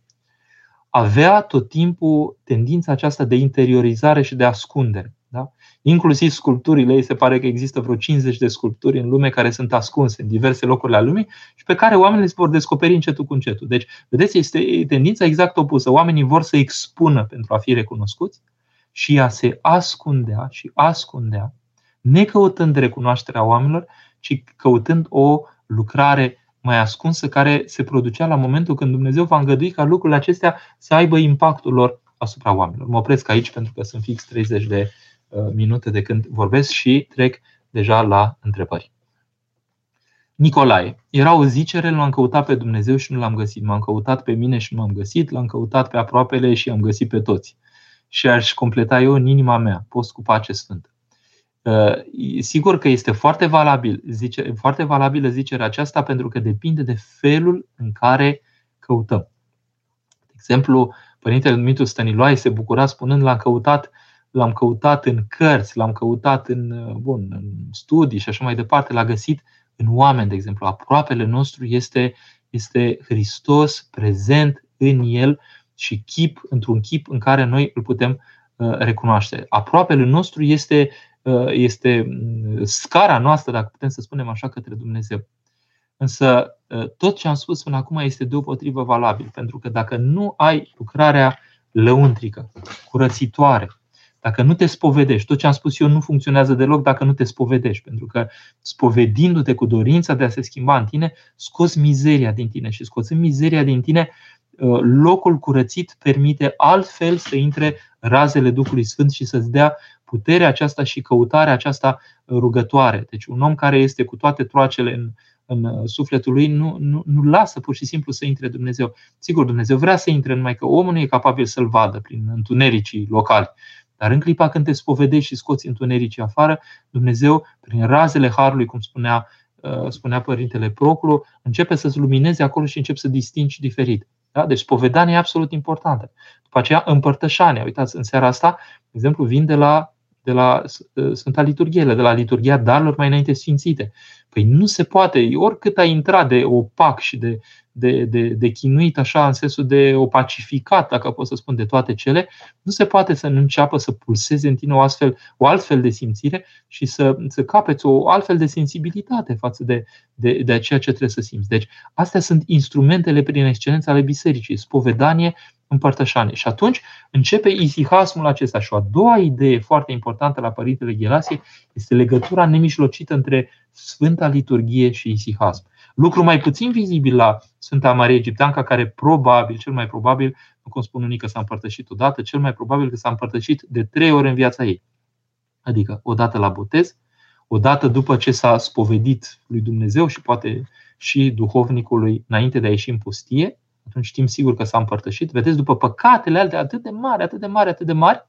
[SPEAKER 1] avea tot timpul tendința aceasta de interiorizare și de ascundere. Da? Inclusiv sculpturile ei, se pare că există vreo 50 de sculpturi în lume care sunt ascunse în diverse locuri ale lumii și pe care oamenii se vor descoperi încetul cu încetul. Deci, vedeți, este tendința exact opusă. Oamenii vor să expună pentru a fi recunoscuți și ea se ascundea și ascundea, necăutând recunoașterea oamenilor, ci căutând o lucrare mai ascunsă care se producea la momentul când Dumnezeu va îngădui ca lucrurile acestea să aibă impactul lor asupra oamenilor. Mă opresc aici pentru că sunt fix 30 de uh, minute de când vorbesc și trec deja la întrebări. Nicolae. Era o zicere, l-am căutat pe Dumnezeu și nu l-am găsit. M-am căutat pe mine și nu m-am găsit, l-am căutat pe aproapele și am găsit pe toți. Și aș completa eu în inima mea, post cu pace sfântă. Uh, sigur că este foarte valabil, zice, foarte valabilă zicerea aceasta pentru că depinde de felul în care căutăm. De exemplu, Părintele Dumitru Stăniloae se bucura spunând l-am căutat, l-am căutat în cărți, l-am căutat în, uh, bun, în studii și așa mai departe, l-a găsit în oameni, de exemplu. Aproapele nostru este, este Hristos prezent în el și chip, într-un chip în care noi îl putem uh, recunoaște. Aproapele nostru este Uh, este mm, scara noastră, dacă putem să spunem așa, către Dumnezeu. Însă uh, tot ce am spus până acum este deopotrivă valabil, pentru că dacă nu ai lucrarea lăuntrică, curățitoare, dacă nu te spovedești, tot ce am spus eu nu funcționează deloc dacă nu te spovedești, pentru că spovedindu-te cu dorința de a se schimba în tine, scoți mizeria din tine și scoțând mizeria din tine, uh, locul curățit permite altfel să intre razele Duhului Sfânt și să-ți dea puterea aceasta și căutarea aceasta rugătoare. Deci un om care este cu toate troacele în, în uh, sufletul lui nu, nu, nu lasă pur și simplu să intre Dumnezeu. Sigur, Dumnezeu vrea să intre, numai că omul nu e capabil să-l vadă prin întunericii locali. Dar în clipa când te spovedești și scoți întunericii afară, Dumnezeu, prin razele Harului, cum spunea, uh, spunea Părintele Proclu, începe să-ți lumineze acolo și începe să distingi diferit. Da? Deci spovedania e absolut importantă. După aceea, împărtășania. Uitați, în seara asta, de exemplu, vin de la de la uh, Sfânta Liturghie, de la liturgia darurilor mai înainte sfințite. Păi nu se poate, oricât ai intrat de opac și de, de, de, de chinuit așa în sensul de opacificat, dacă pot să spun, de toate cele, nu se poate să nu înceapă să pulseze în tine o, astfel, o altfel de simțire și să, să capeți o altfel de sensibilitate față de, de, de ceea ce trebuie să simți. Deci, astea sunt instrumentele prin excelență ale bisericii, spovedanie, împărtășanie. Și atunci începe isihasmul acesta. Și o a doua idee foarte importantă la Părintele Ghelasie este legătura nemijlocită între Sfânta Liturghie și isihasm. Lucru mai puțin vizibil la Sfânta Marie Egipteanca, care probabil, cel mai probabil, nu cum spun unii că s-a împărtășit odată, cel mai probabil că s-a împărtășit de trei ori în viața ei. Adică odată la botez, odată după ce s-a spovedit lui Dumnezeu și poate și duhovnicului înainte de a ieși în pustie, atunci știm sigur că s-a împărtășit. Vedeți, după păcatele alte atât de mari, atât de mari, atât de mari,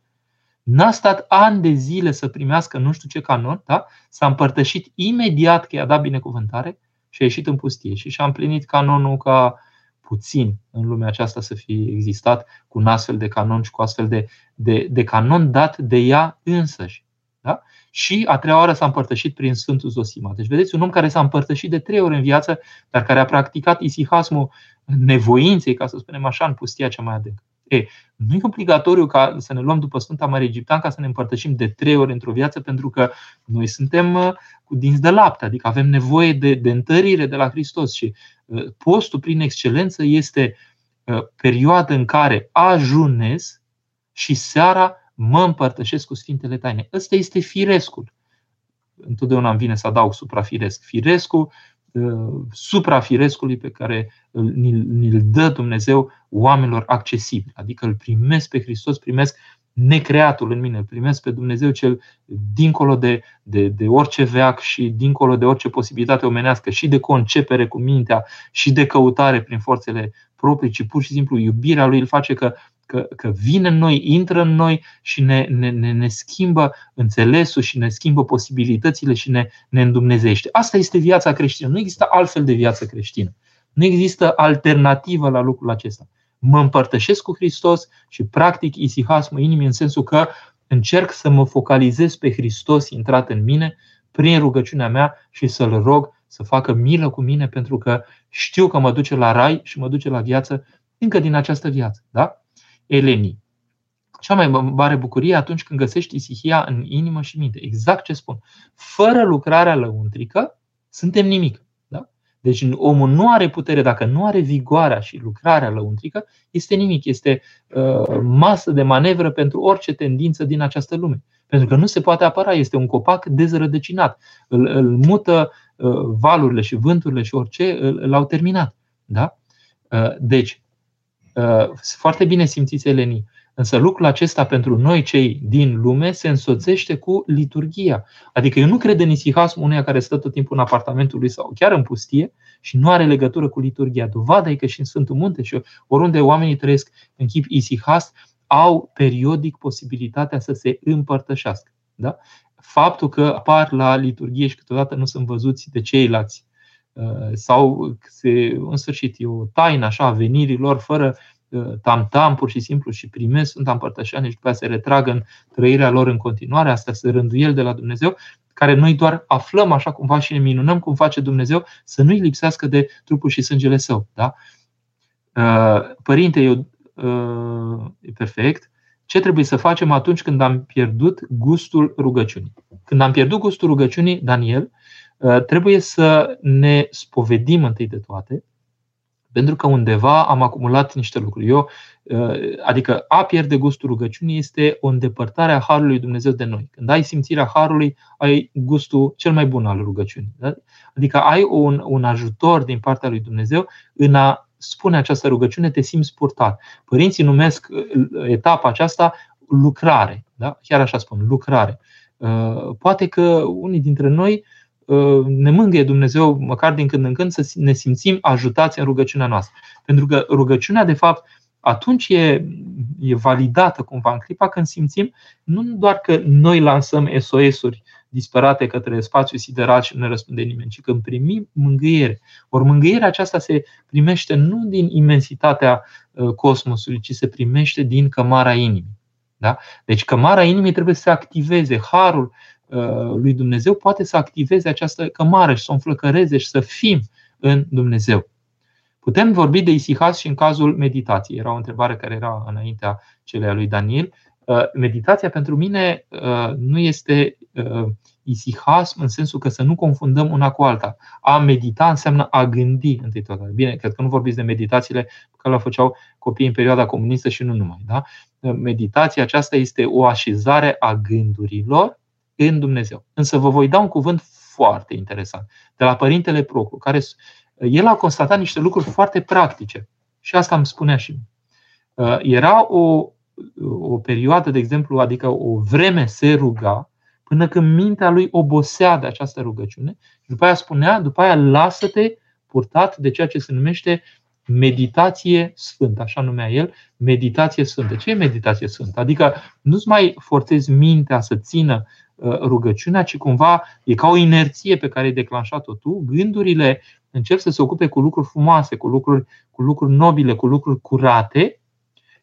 [SPEAKER 1] n-a stat ani de zile să primească nu știu ce canon, da? s-a împărtășit imediat că i-a dat binecuvântare și a ieșit în pustie și și-a împlinit canonul ca puțin în lumea aceasta să fie existat cu un astfel de canon și cu astfel de, de, de canon dat de ea însăși. Da? Și a treia oară s-a împărtășit prin Sfântul Zosima. Deci, vedeți, un om care s-a împărtășit de trei ori în viață, dar care a practicat isihasmul nevoinței, ca să spunem așa, în pustia cea mai adâncă. E, nu e obligatoriu ca să ne luăm după Sfânta Mare Egiptean ca să ne împărtășim de trei ori într-o viață, pentru că noi suntem uh, cu dinți de lapte, adică avem nevoie de, de întărire de la Hristos și uh, postul prin excelență este uh, perioada în care ajunez și seara mă împărtășesc cu Sfintele Taine. Ăsta este firescul. Întotdeauna îmi vine să adaug suprafiresc. Firescul Uh, suprafirescului pe care ni-l dă Dumnezeu oamenilor accesibil. Adică îl primesc pe Hristos, primesc necreatul în mine, îl primesc pe Dumnezeu cel dincolo de, de, de orice veac și dincolo de orice posibilitate omenească și de concepere cu mintea și de căutare prin forțele proprii, ci pur și simplu iubirea lui îl face că că, că vine în noi, intră în noi și ne, ne, ne, ne schimbă înțelesul și ne schimbă posibilitățile și ne, ne îndumnezește. Asta este viața creștină. Nu există altfel de viață creștină. Nu există alternativă la lucrul acesta. Mă împărtășesc cu Hristos și practic isihasmul inimii în sensul că încerc să mă focalizez pe Hristos intrat în mine prin rugăciunea mea și să-L rog să facă milă cu mine pentru că știu că mă duce la rai și mă duce la viață încă din această viață. Da? Elenii. Cea mai mare bucurie atunci când găsești isihia în inimă și minte. Exact ce spun. Fără lucrarea lăuntrică, suntem nimic. Da? Deci omul nu are putere, dacă nu are vigoarea și lucrarea lăuntrică, este nimic. Este uh, masă de manevră pentru orice tendință din această lume. Pentru că nu se poate apăra, este un copac dezrădăcinat. Îl, îl mută valurile și vânturile și orice l-au terminat. Da? Deci, foarte bine simțiți elenii. Însă lucrul acesta pentru noi cei din lume se însoțește cu liturgia. Adică eu nu cred în isihasmul uneia care stă tot timpul în apartamentul lui sau chiar în pustie și nu are legătură cu liturgia. Dovada e că și în Sfântul Munte și oriunde oamenii trăiesc în chip isihas, au periodic posibilitatea să se împărtășească. Da? Faptul că apar la liturghie și câteodată nu sunt văzuți de ceilalți uh, sau se, în sfârșit e o taină așa a venirilor fără tam-tam pur și simplu și primesc Sfânta Împărtășanie și după aceea se retragă în trăirea lor în continuare, asta se rânduiel de la Dumnezeu, care noi doar aflăm așa cumva și ne minunăm cum face Dumnezeu să nu-i lipsească de trupul și sângele său. Da? Uh, părinte, eu, uh, e perfect. Ce trebuie să facem atunci când am pierdut gustul rugăciunii? Când am pierdut gustul rugăciunii, Daniel, uh, trebuie să ne spovedim întâi de toate, pentru că undeva am acumulat niște lucruri. Eu, uh, adică a pierde gustul rugăciunii este o îndepărtare a Harului lui Dumnezeu de noi. Când ai simțirea Harului, ai gustul cel mai bun al rugăciunii. Da? Adică ai un, un ajutor din partea lui Dumnezeu în a spune această rugăciune, te simți purtat. Părinții numesc uh, etapa aceasta lucrare. Da? Chiar așa spun, lucrare. Uh, poate că unii dintre noi Uh, ne mângâie Dumnezeu, măcar din când în când, să ne simțim ajutați în rugăciunea noastră. Pentru că rugăciunea, de fapt, atunci e, e validată cumva în clipa când simțim nu doar că noi lansăm SOS-uri disperate către spațiul sideral și nu ne răspunde nimeni, ci când primim mângâiere. Ori mângâierea aceasta se primește nu din imensitatea uh, cosmosului, ci se primește din cămara inimii. Da? Deci cămara inimii trebuie să se activeze, harul Uh, lui Dumnezeu poate să activeze această cămară și să o înflăcăreze și să fim în Dumnezeu. Putem vorbi de isihas și în cazul meditației. Era o întrebare care era înaintea celei a lui Daniel. Uh, meditația pentru mine uh, nu este isihasm în sensul că să nu confundăm una cu alta. A medita înseamnă a gândi întâi toată. Bine, cred că nu vorbiți de meditațiile pe care le făceau copiii în perioada comunistă și nu numai. Da? Meditația aceasta este o așezare a gândurilor în Dumnezeu. Însă vă voi da un cuvânt foarte interesant de la Părintele Proclu, care el a constatat niște lucruri foarte practice. Și asta îmi spunea și mie. Uh, era o, o perioadă, de exemplu, adică o vreme se ruga până când mintea lui obosea de această rugăciune și după aia spunea, după aia lasă-te purtat de ceea ce se numește meditație sfântă, așa numea el, meditație sfântă. Ce e meditație sfântă? Adică nu-ți mai forțezi mintea să țină Uh, rugăciunea, ci cumva e ca o inerție pe care ai declanșat-o tu. Gândurile încep să se ocupe cu lucruri frumoase, cu lucruri, cu lucruri nobile, cu lucruri curate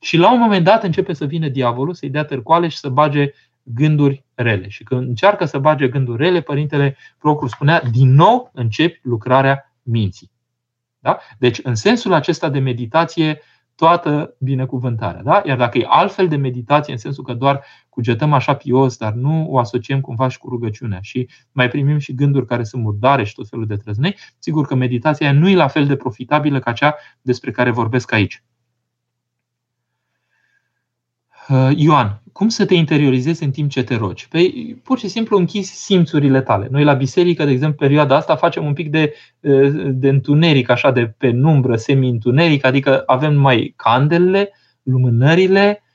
[SPEAKER 1] și la un moment dat începe să vină diavolul, să-i dea târcoale și să bage gânduri rele. Și când încearcă să bage gânduri rele, Părintele Procru spunea, din nou începi lucrarea minții. Da? Deci, în sensul acesta de meditație, toată binecuvântarea. Da? Iar dacă e altfel de meditație, în sensul că doar cugetăm așa pios, dar nu o asociem cumva și cu rugăciunea și mai primim și gânduri care sunt murdare și tot felul de trăznei, sigur că meditația nu e la fel de profitabilă ca cea despre care vorbesc aici. Uh, Ioan, cum să te interiorizezi în timp ce te rogi? Păi, pur și simplu închizi simțurile tale. Noi la biserică, de exemplu, perioada asta facem un pic de, uh, de întuneric, așa de penumbră, semi-întuneric, adică avem numai candelele, lumânările, Uh,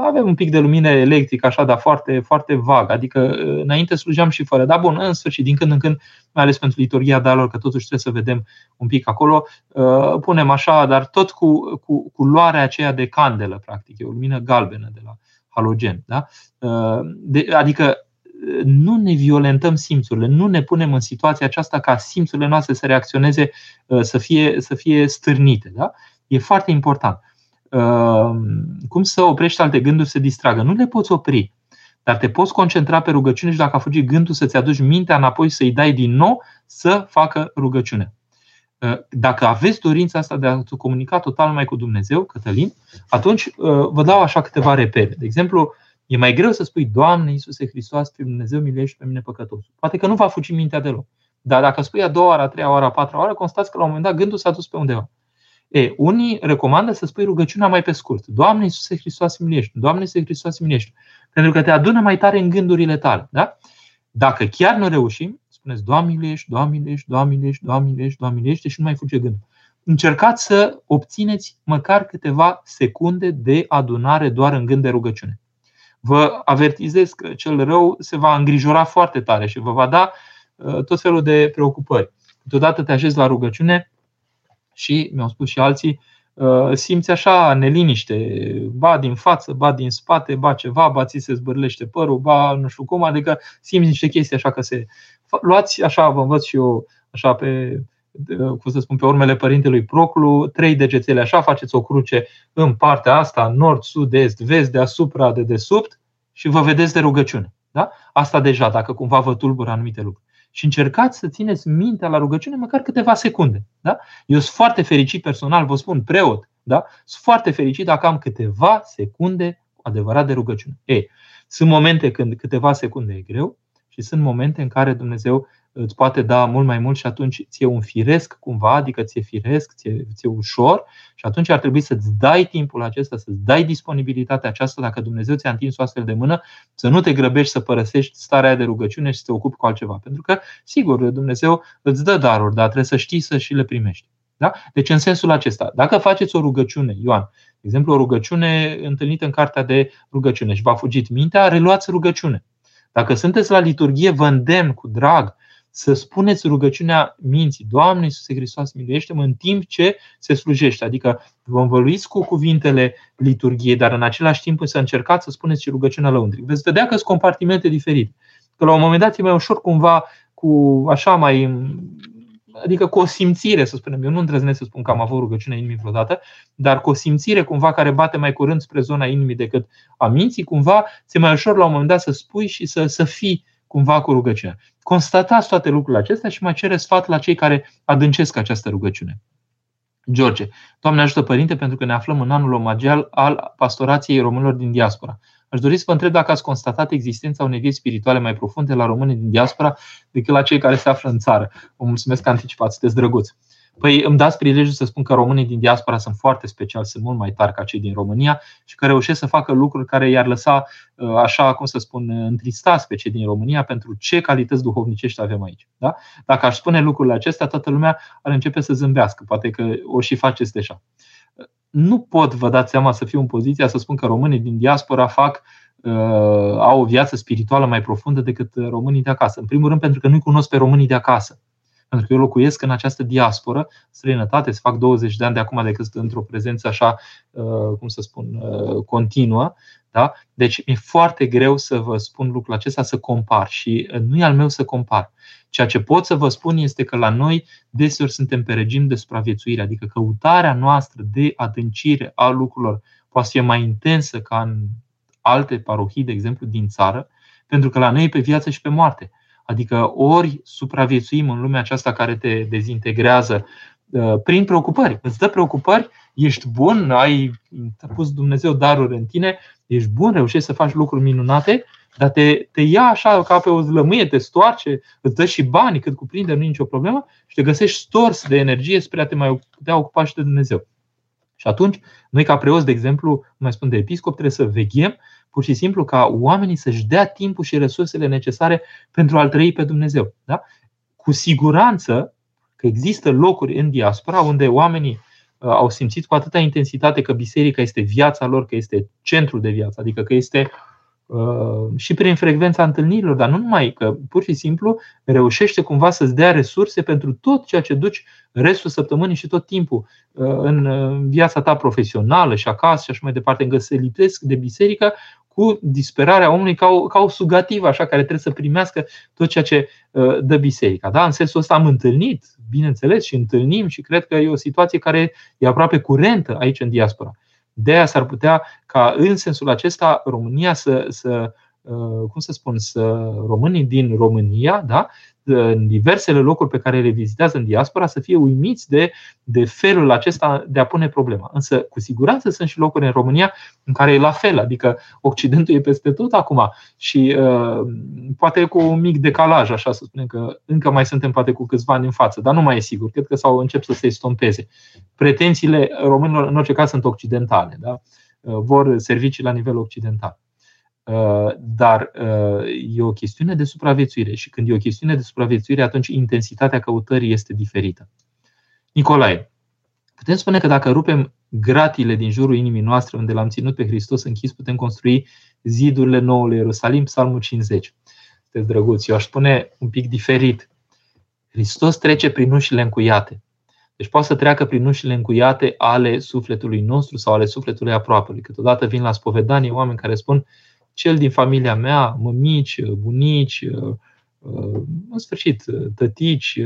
[SPEAKER 1] avem un pic de lumină electrică, așa, dar foarte, foarte vag. Adică uh, înainte slujeam și fără. Dar bun, în sfârșit, din când în când, mai ales pentru liturgia dalor, că totuși trebuie să vedem un pic acolo, uh, punem așa, dar tot cu, cu culoarea aceea de candelă, practic. E o lumină galbenă de la halogen. Da? De, adică nu ne violentăm simțurile, nu ne punem în situația aceasta ca simțurile noastre să reacționeze, să fie, să fie stârnite. Da? E foarte important. Ehm, cum să oprești alte gânduri să distragă. Nu le poți opri, dar te poți concentra pe rugăciune și dacă a fugit gândul să-ți aduci mintea înapoi să-i dai din nou să facă rugăciune. Ehm, dacă aveți dorința asta de a comunica total mai cu Dumnezeu, Cătălin, atunci ehm, vă dau așa câteva repere. De exemplu, e mai greu să spui, Doamne Iisuse Hristos, pe Dumnezeu, milește pe mine păcătos. Poate că nu va fugi mintea deloc. Dar dacă spui a doua oară, a treia oară, a patra oară, constați că la un moment dat gândul s-a dus pe undeva. E, unii recomandă să spui rugăciunea mai pe scurt. Doamne Iisuse Hristos milește, Doamne Iisuse Hristos milește. Pentru că te adună mai tare în gândurile tale. Da? Dacă chiar nu reușim, spuneți Doamne miluiești, Doamne miluiești, Doamne miluiești, Doamne miluiești, Doamne miluiește și nu mai fuge gândul. Încercați să obțineți măcar câteva secunde de adunare doar în gând de rugăciune. Vă avertizez că cel rău se va îngrijora foarte tare și vă va da uh, tot felul de preocupări. Câteodată te așezi la rugăciune și, mi-au spus și alții, uh, simți așa neliniște, ba din față, ba din spate, ba ceva, ba ți se zbârlește părul, ba nu știu cum, adică simți niște chestii așa că se... Luați, așa vă învăț și eu, așa pe, cum să spun, pe urmele părintelui Proclu, trei degetele așa, faceți o cruce în partea asta, nord, sud, est, vest, deasupra, de desubt și vă vedeți de rugăciune. Da? Asta deja, dacă cumva vă tulbură anumite lucruri și încercați să țineți mintea la rugăciune măcar câteva secunde. Da? Eu sunt foarte fericit personal, vă spun, preot, da? sunt foarte fericit dacă am câteva secunde adevărat de rugăciune. Ei, sunt momente când câteva secunde e greu și sunt momente în care Dumnezeu îți poate da mult mai mult și atunci ți-e un firesc cumva, adică ți-e firesc, ți-e, ți-e ușor și atunci ar trebui să-ți dai timpul acesta, să-ți dai disponibilitatea aceasta dacă Dumnezeu ți-a întins o astfel de mână, să nu te grăbești să părăsești starea de rugăciune și să te ocupi cu altceva. Pentru că, sigur, Dumnezeu îți dă daruri, dar trebuie să știi să și le primești. Da? Deci, în sensul acesta, dacă faceți o rugăciune, Ioan, de exemplu, o rugăciune întâlnită în cartea de rugăciune și v-a fugit mintea, reluați rugăciune. Dacă sunteți la liturghie, vă îndemn cu drag să spuneți rugăciunea minții, Doamne Iisuse Hristos, miluiește-mă în timp ce se slujește. Adică vă învăluiți cu cuvintele liturgiei, dar în același timp să încercați să spuneți și rugăciunea lăuntric. Veți vedea că sunt compartimente diferite. Că la un moment dat e mai ușor cumva cu așa mai adică cu o simțire, să spunem. Eu nu îndrăznesc să spun că am avut rugăciunea inimii vreodată, dar cu o simțire cumva care bate mai curând spre zona inimii decât a minții, cumva ți-e mai ușor la un moment dat să spui și să, să fii cumva cu rugăciunea. Constatați toate lucrurile acestea și mai cere sfat la cei care adâncesc această rugăciune. George, Doamne ajută Părinte pentru că ne aflăm în anul omagial al pastorației românilor din diaspora. Aș dori să vă întreb dacă ați constatat existența unei vieți spirituale mai profunde la românii din diaspora decât la cei care se află în țară. Vă mulțumesc anticipat, sunteți drăguți. Păi îmi dați prilejul să spun că românii din diaspora sunt foarte speciali, sunt mult mai tari ca cei din România și că reușesc să facă lucruri care i-ar lăsa, uh, așa cum să spun, întristați pe cei din România pentru ce calități duhovnicești avem aici. Da? Dacă aș spune lucrurile acestea, toată lumea ar începe să zâmbească. Poate că o și faceți deja. Nu pot, vă dați seama, să fiu în poziția să spun că românii din diaspora fac uh, au o viață spirituală mai profundă decât românii de acasă. În primul rând pentru că nu-i cunosc pe românii de acasă. Pentru că eu locuiesc în această diasporă, străinătate, să fac 20 de ani de acum decât într-o prezență așa, uh, cum să spun, uh, continuă. Da? Deci mi-e foarte greu să vă spun lucrul acesta, să compar și uh, nu e al meu să compar. Ceea ce pot să vă spun este că la noi deseori suntem pe regim de supraviețuire, adică căutarea noastră de adâncire a lucrurilor poate fi mai intensă ca în alte parohii, de exemplu, din țară, pentru că la noi e pe viață și pe moarte. Adică ori supraviețuim în lumea aceasta care te dezintegrează uh, prin preocupări. Îți dă preocupări, ești bun, ai pus Dumnezeu daruri în tine, ești bun, reușești să faci lucruri minunate, dar te, te ia așa ca pe o zlămâie, te stoarce, îți dă și bani cât cuprinde, nu e nicio problemă și te găsești stors de energie spre a te mai putea ocupa și de Dumnezeu. Și atunci, noi ca preoți, de exemplu, mai spun de episcop, trebuie să veghem pur și simplu ca oamenii să-și dea timpul și resursele necesare pentru a-L trăi pe Dumnezeu. Da? Cu siguranță că există locuri în diaspora unde oamenii uh, au simțit cu atâta intensitate că biserica este viața lor, că este centrul de viață, adică că este uh, și prin frecvența întâlnirilor, dar nu numai că pur și simplu reușește cumva să-ți dea resurse pentru tot ceea ce duci restul săptămânii și tot timpul uh, în viața ta profesională și acasă și așa mai departe, încă se lipesc de biserică cu disperarea omului ca o, ca o sugativă, așa, care trebuie să primească tot ceea ce uh, dă biserica. Da? În sensul ăsta am întâlnit, bineînțeles, și întâlnim și cred că e o situație care e aproape curentă aici în diaspora. De aia s-ar putea ca în sensul acesta România să, să uh, cum să spun, să românii din România da, în diversele locuri pe care le vizitează în diaspora să fie uimiți de, de felul acesta de a pune problema. Însă, cu siguranță sunt și locuri în România în care e la fel, adică Occidentul e peste tot acum și uh, poate cu un mic decalaj, așa să spunem că încă mai suntem poate cu câțiva ani în față, dar nu mai e sigur. Cred că s-au încep să se estompeze. Pretențiile românilor, în orice caz, sunt occidentale. Da? Uh, vor servicii la nivel occidental. Dar e o chestiune de supraviețuire și când e o chestiune de supraviețuire, atunci intensitatea căutării este diferită. Nicolae, putem spune că dacă rupem gratile din jurul inimii noastre unde l-am ținut pe Hristos închis, putem construi zidurile noului Ierusalim, Psalmul 50. Sunteți drăguți. Eu aș spune un pic diferit. Hristos trece prin ușile încuiate. Deci poate să treacă prin ușile încuiate ale sufletului nostru sau ale sufletului aproapelui. Câteodată vin la spovedanie oameni care spun cel din familia mea, mămici, bunici, în sfârșit, tătici,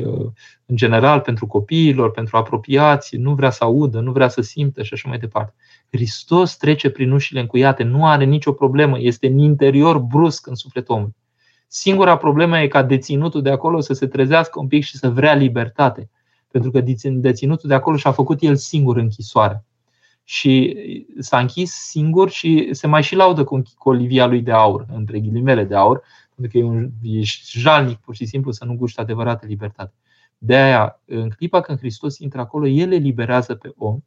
[SPEAKER 1] în general, pentru copiilor, pentru apropiați, nu vrea să audă, nu vrea să simtă și așa mai departe. Hristos trece prin ușile încuiate, nu are nicio problemă, este în interior brusc în sufletul omului. Singura problemă e ca deținutul de acolo să se trezească un pic și să vrea libertate. Pentru că deținutul de acolo și-a făcut el singur închisoare. Și s-a închis singur și se mai și laudă cu colivia lui de aur, între ghilimele de aur, pentru că e, un, e jalnic pur și simplu să nu guște adevărată libertate. De aia, în clipa când Hristos intră acolo, El eliberează pe om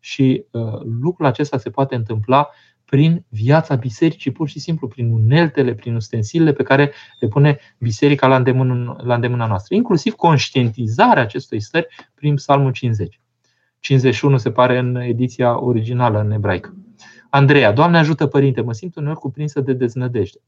[SPEAKER 1] și uh, lucrul acesta se poate întâmpla prin viața bisericii, pur și simplu, prin uneltele, prin ustensilele pe care le pune biserica la îndemână, la îndemâna noastră, inclusiv conștientizarea acestui stări prin Psalmul 50. 51 se pare în ediția originală în ebraică. Andreea, Doamne ajută Părinte, mă simt uneori cuprinsă de deznădejde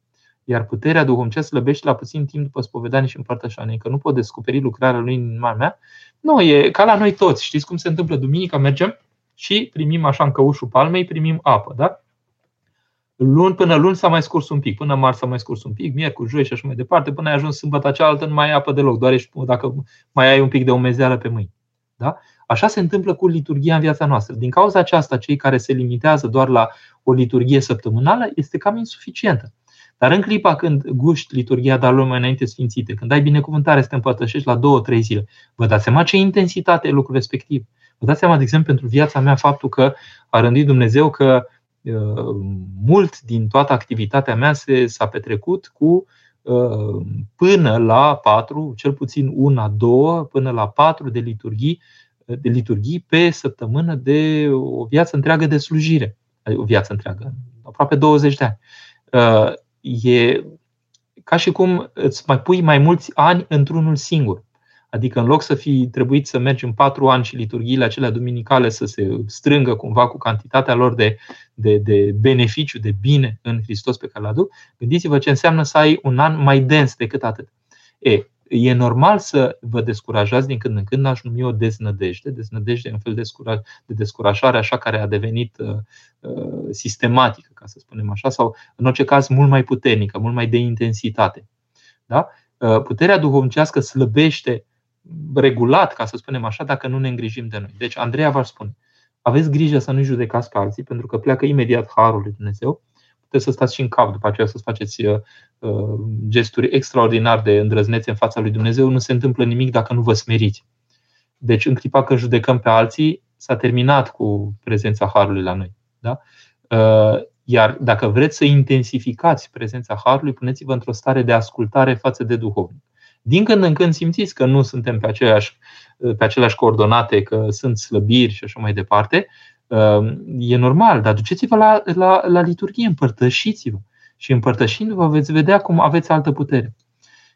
[SPEAKER 1] iar puterea duhovnicească slăbește la puțin timp după spovedanie și împărtășanie, că nu pot descoperi lucrarea lui în inima mea. Nu, e ca la noi toți. Știți cum se întâmplă? Duminica mergem și primim așa în căușul palmei, primim apă, da? Luni până luni s-a mai scurs un pic, până marți s-a mai scurs un pic, miercuri, joi și așa mai departe, până ai ajuns sâmbătă cealaltă, nu mai ai apă deloc, doar ești, dacă mai ai un pic de umezeală pe mâini. Da? Așa se întâmplă cu liturgia în viața noastră. Din cauza aceasta, cei care se limitează doar la o liturgie săptămânală este cam insuficientă. Dar în clipa când guști liturgia dar lumea înainte sfințite, când ai binecuvântare să te împărtășești la două, trei zile, vă dați seama ce intensitate e lucrul respectiv. Vă dați seama, de exemplu, pentru viața mea, faptul că a rândit Dumnezeu că uh, mult din toată activitatea mea se, s-a petrecut cu uh, până la patru, cel puțin una, două, până la patru de liturghii, de liturghii pe săptămână de o viață întreagă de slujire. Adică o viață întreagă, aproape 20 de ani. Uh, e ca și cum îți mai pui mai mulți ani într-unul singur. Adică în loc să fi trebuit să mergi în patru ani și liturghiile acelea duminicale să se strângă cumva cu cantitatea lor de, de, de beneficiu, de bine în Hristos pe care l aduc, gândiți-vă ce înseamnă să ai un an mai dens decât atât. E, e normal să vă descurajați din când în când, aș numi o deznădejde. Deznădejde e un fel de descurajare așa care a devenit uh, uh, sistematică, ca să spunem așa, sau în orice caz mult mai puternică, mult mai de intensitate. Da? Uh, puterea duhovnicească slăbește regulat, ca să spunem așa, dacă nu ne îngrijim de noi. Deci, Andreea v-aș spune, aveți grijă să nu judecați pe alții, pentru că pleacă imediat harul lui Dumnezeu puteți să stați și în cap după aceea să faceți uh, uh, gesturi extraordinar de îndrăznețe în fața lui Dumnezeu. Nu se întâmplă nimic dacă nu vă smeriți. Deci, în clipa când judecăm pe alții, s-a terminat cu prezența Harului la noi. Da? Uh, iar dacă vreți să intensificați prezența Harului, puneți-vă într-o stare de ascultare față de duhovnic. Din când în când simțiți că nu suntem pe aceleași, pe aceleași coordonate, că sunt slăbiri și așa mai departe, Ehm, e normal, dar duceți-vă la, la, la liturghie, împărtășiți-vă. Și împărtășindu-vă veți vedea cum aveți altă putere.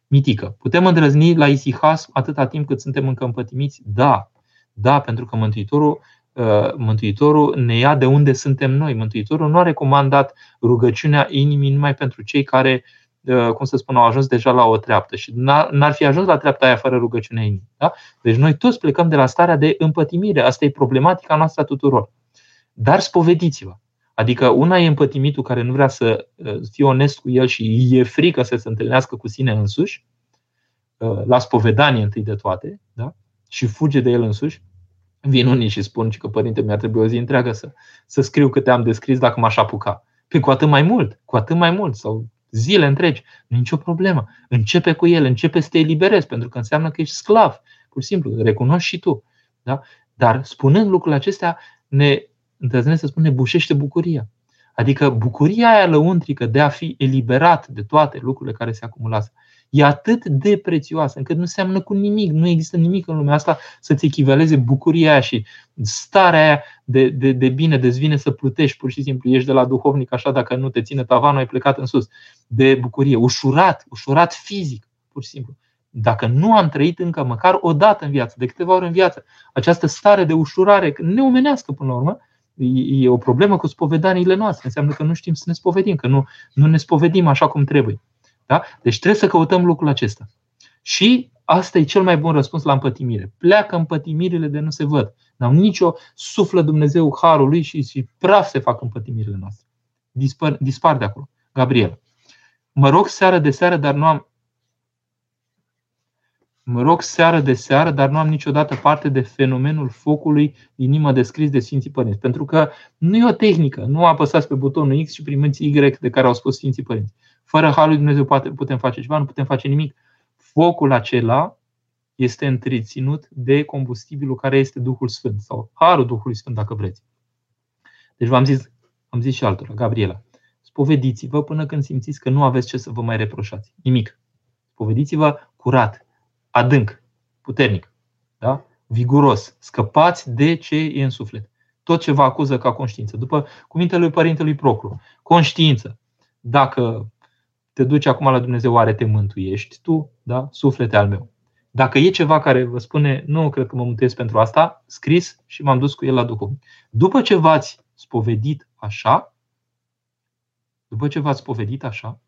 [SPEAKER 1] Mitică. Putem îndrăzni la isihas atâta timp cât suntem încă împătimiți? Da. Da, pentru că Mântuitorul, uh, Mântuitorul ne ia de unde suntem noi. Mântuitorul nu a recomandat rugăciunea inimii numai pentru cei care, uh, cum să spun, au ajuns deja la o treaptă și n-ar fi ajuns la treapta aia fără rugăciunea inimii. Da? Deci noi toți plecăm de la starea de împătimire. Asta e problematica noastră a tuturor. Dar spovediți-vă. Adică una e împătimitul care nu vrea să uh, fie onest cu el și e frică să se întâlnească cu sine însuși, uh, la spovedanie întâi de toate, da? și fuge de el însuși. Vin unii și spun că părinte mi-ar trebui o zi întreagă să, să scriu câte am descris dacă m-aș apuca. Pe păi cu atât mai mult, cu atât mai mult, sau zile întregi, nu nicio problemă. Începe cu el, începe să te eliberezi, pentru că înseamnă că ești sclav. Pur și simplu, recunoști și tu. Da? Dar spunând lucrurile acestea, ne îndrăznesc să spun, ne bușește bucuria. Adică bucuria aia lăuntrică de a fi eliberat de toate lucrurile care se acumulează e atât de prețioasă încât nu seamănă cu nimic. Nu există nimic în lumea asta să-ți echivaleze bucuria aia și starea aia de, de, de bine, de vine să plutești pur și simplu. Ești de la duhovnic așa, dacă nu te ține tavanul, ai plecat în sus. De bucurie, ușurat, ușurat fizic, pur și simplu. Dacă nu am trăit încă măcar o dată în viață, de câteva ori în viață, această stare de ușurare, neomenească până la urmă, e o problemă cu spovedaniile noastre. Înseamnă că nu știm să ne spovedim, că nu, nu ne spovedim așa cum trebuie. Da? Deci trebuie să căutăm lucrul acesta. Și asta e cel mai bun răspuns la împătimire. Pleacă împătimirile de nu se văd. N-au nicio suflă Dumnezeu harului și, și praf se fac împătimirile noastre. Dispar, dispar de acolo. Gabriel. Mă rog seară de seară, dar nu am Mă rog seară de seară, dar nu am niciodată parte de fenomenul focului inimă descris de Sfinții Părinți. Pentru că nu e o tehnică. Nu apăsați pe butonul X și primiți Y de care au spus Sfinții Părinți. Fără Harul lui Dumnezeu poate, putem face ceva, nu putem face nimic. Focul acela este întreținut de combustibilul care este Duhul Sfânt sau Harul Duhului Sfânt, dacă vreți. Deci v-am zis, am zis și altora, Gabriela, spovediți-vă până când simțiți că nu aveți ce să vă mai reproșați. Nimic. Spovediți-vă curat, adânc, puternic, da? viguros. Scăpați de ce e în suflet. Tot ce vă acuză ca conștiință. După cuvintele lui Părintelui Proclu. Conștiință. Dacă te duci acum la Dumnezeu, oare te mântuiești tu? Da? Suflete al meu. Dacă e ceva care vă spune, nu cred că mă mântuiesc pentru asta, scris și m-am dus cu el la Duhul. După ce v-ați spovedit așa, după ce v-ați spovedit așa,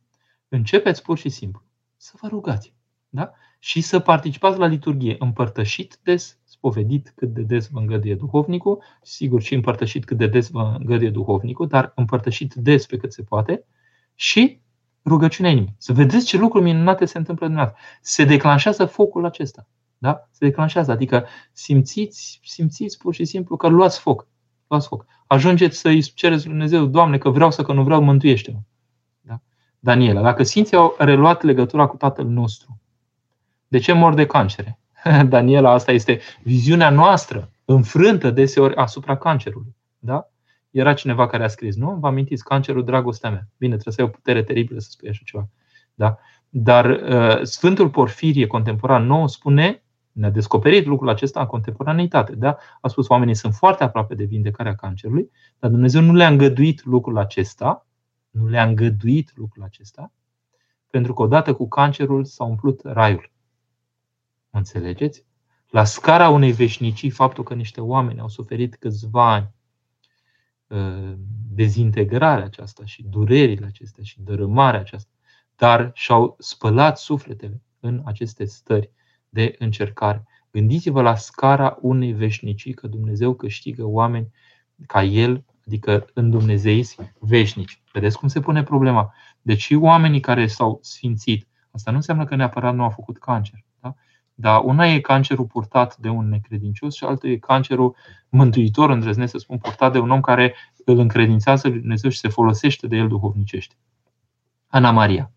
[SPEAKER 1] începeți pur și simplu să vă rugați. Da? Și să participați la liturghie împărtășit des, spovedit cât de des vă îngăduie duhovnicul, sigur și împărtășit cât de des vă îngăduie duhovnicul, dar împărtășit des pe cât se poate și rugăciunea inimii. Să vedeți ce lucruri minunate se întâmplă în dumneavoastră. Se declanșează focul acesta. Da? Se declanșează. Adică simțiți, simțiți pur și simplu că luați foc. Luați foc. Ajungeți să-i cereți lui Dumnezeu, Doamne, că vreau să că nu vreau, mântuiește-mă. Da? Daniela, dacă Sfinții au reluat legătura cu Tatăl nostru, de ce mor de cancere? Daniela, asta este viziunea noastră, înfrântă deseori asupra cancerului. Da? Era cineva care a scris, nu? Vă amintiți, cancerul, dragostea mea. Bine, trebuie să ai o putere teribilă să spui așa ceva. Da? Dar uh, Sfântul Porfirie, contemporan nou, spune, ne-a descoperit lucrul acesta în contemporaneitate. Da? A spus, oamenii sunt foarte aproape de vindecarea cancerului, dar Dumnezeu nu le-a îngăduit lucrul acesta, nu le-a îngăduit lucrul acesta, pentru că odată cu cancerul s-a umplut raiul. Înțelegeți? La scara unei veșnicii, faptul că niște oameni au suferit câțiva ani ă, dezintegrarea aceasta și durerile acestea și dărâmarea aceasta, dar și-au spălat sufletele în aceste stări de încercare. Gândiți-vă la scara unei veșnicii, că Dumnezeu câștigă oameni ca El, adică în Dumnezeiți veșnici. Vedeți cum se pune problema? Deci oamenii care s-au sfințit, asta nu înseamnă că neapărat nu au făcut cancer. Da, una e cancerul purtat de un necredincios și alta e cancerul mântuitor, îndrăznesc să spun, purtat de un om care îl încredințează lui Dumnezeu și se folosește de el duhovnicește. Ana Maria.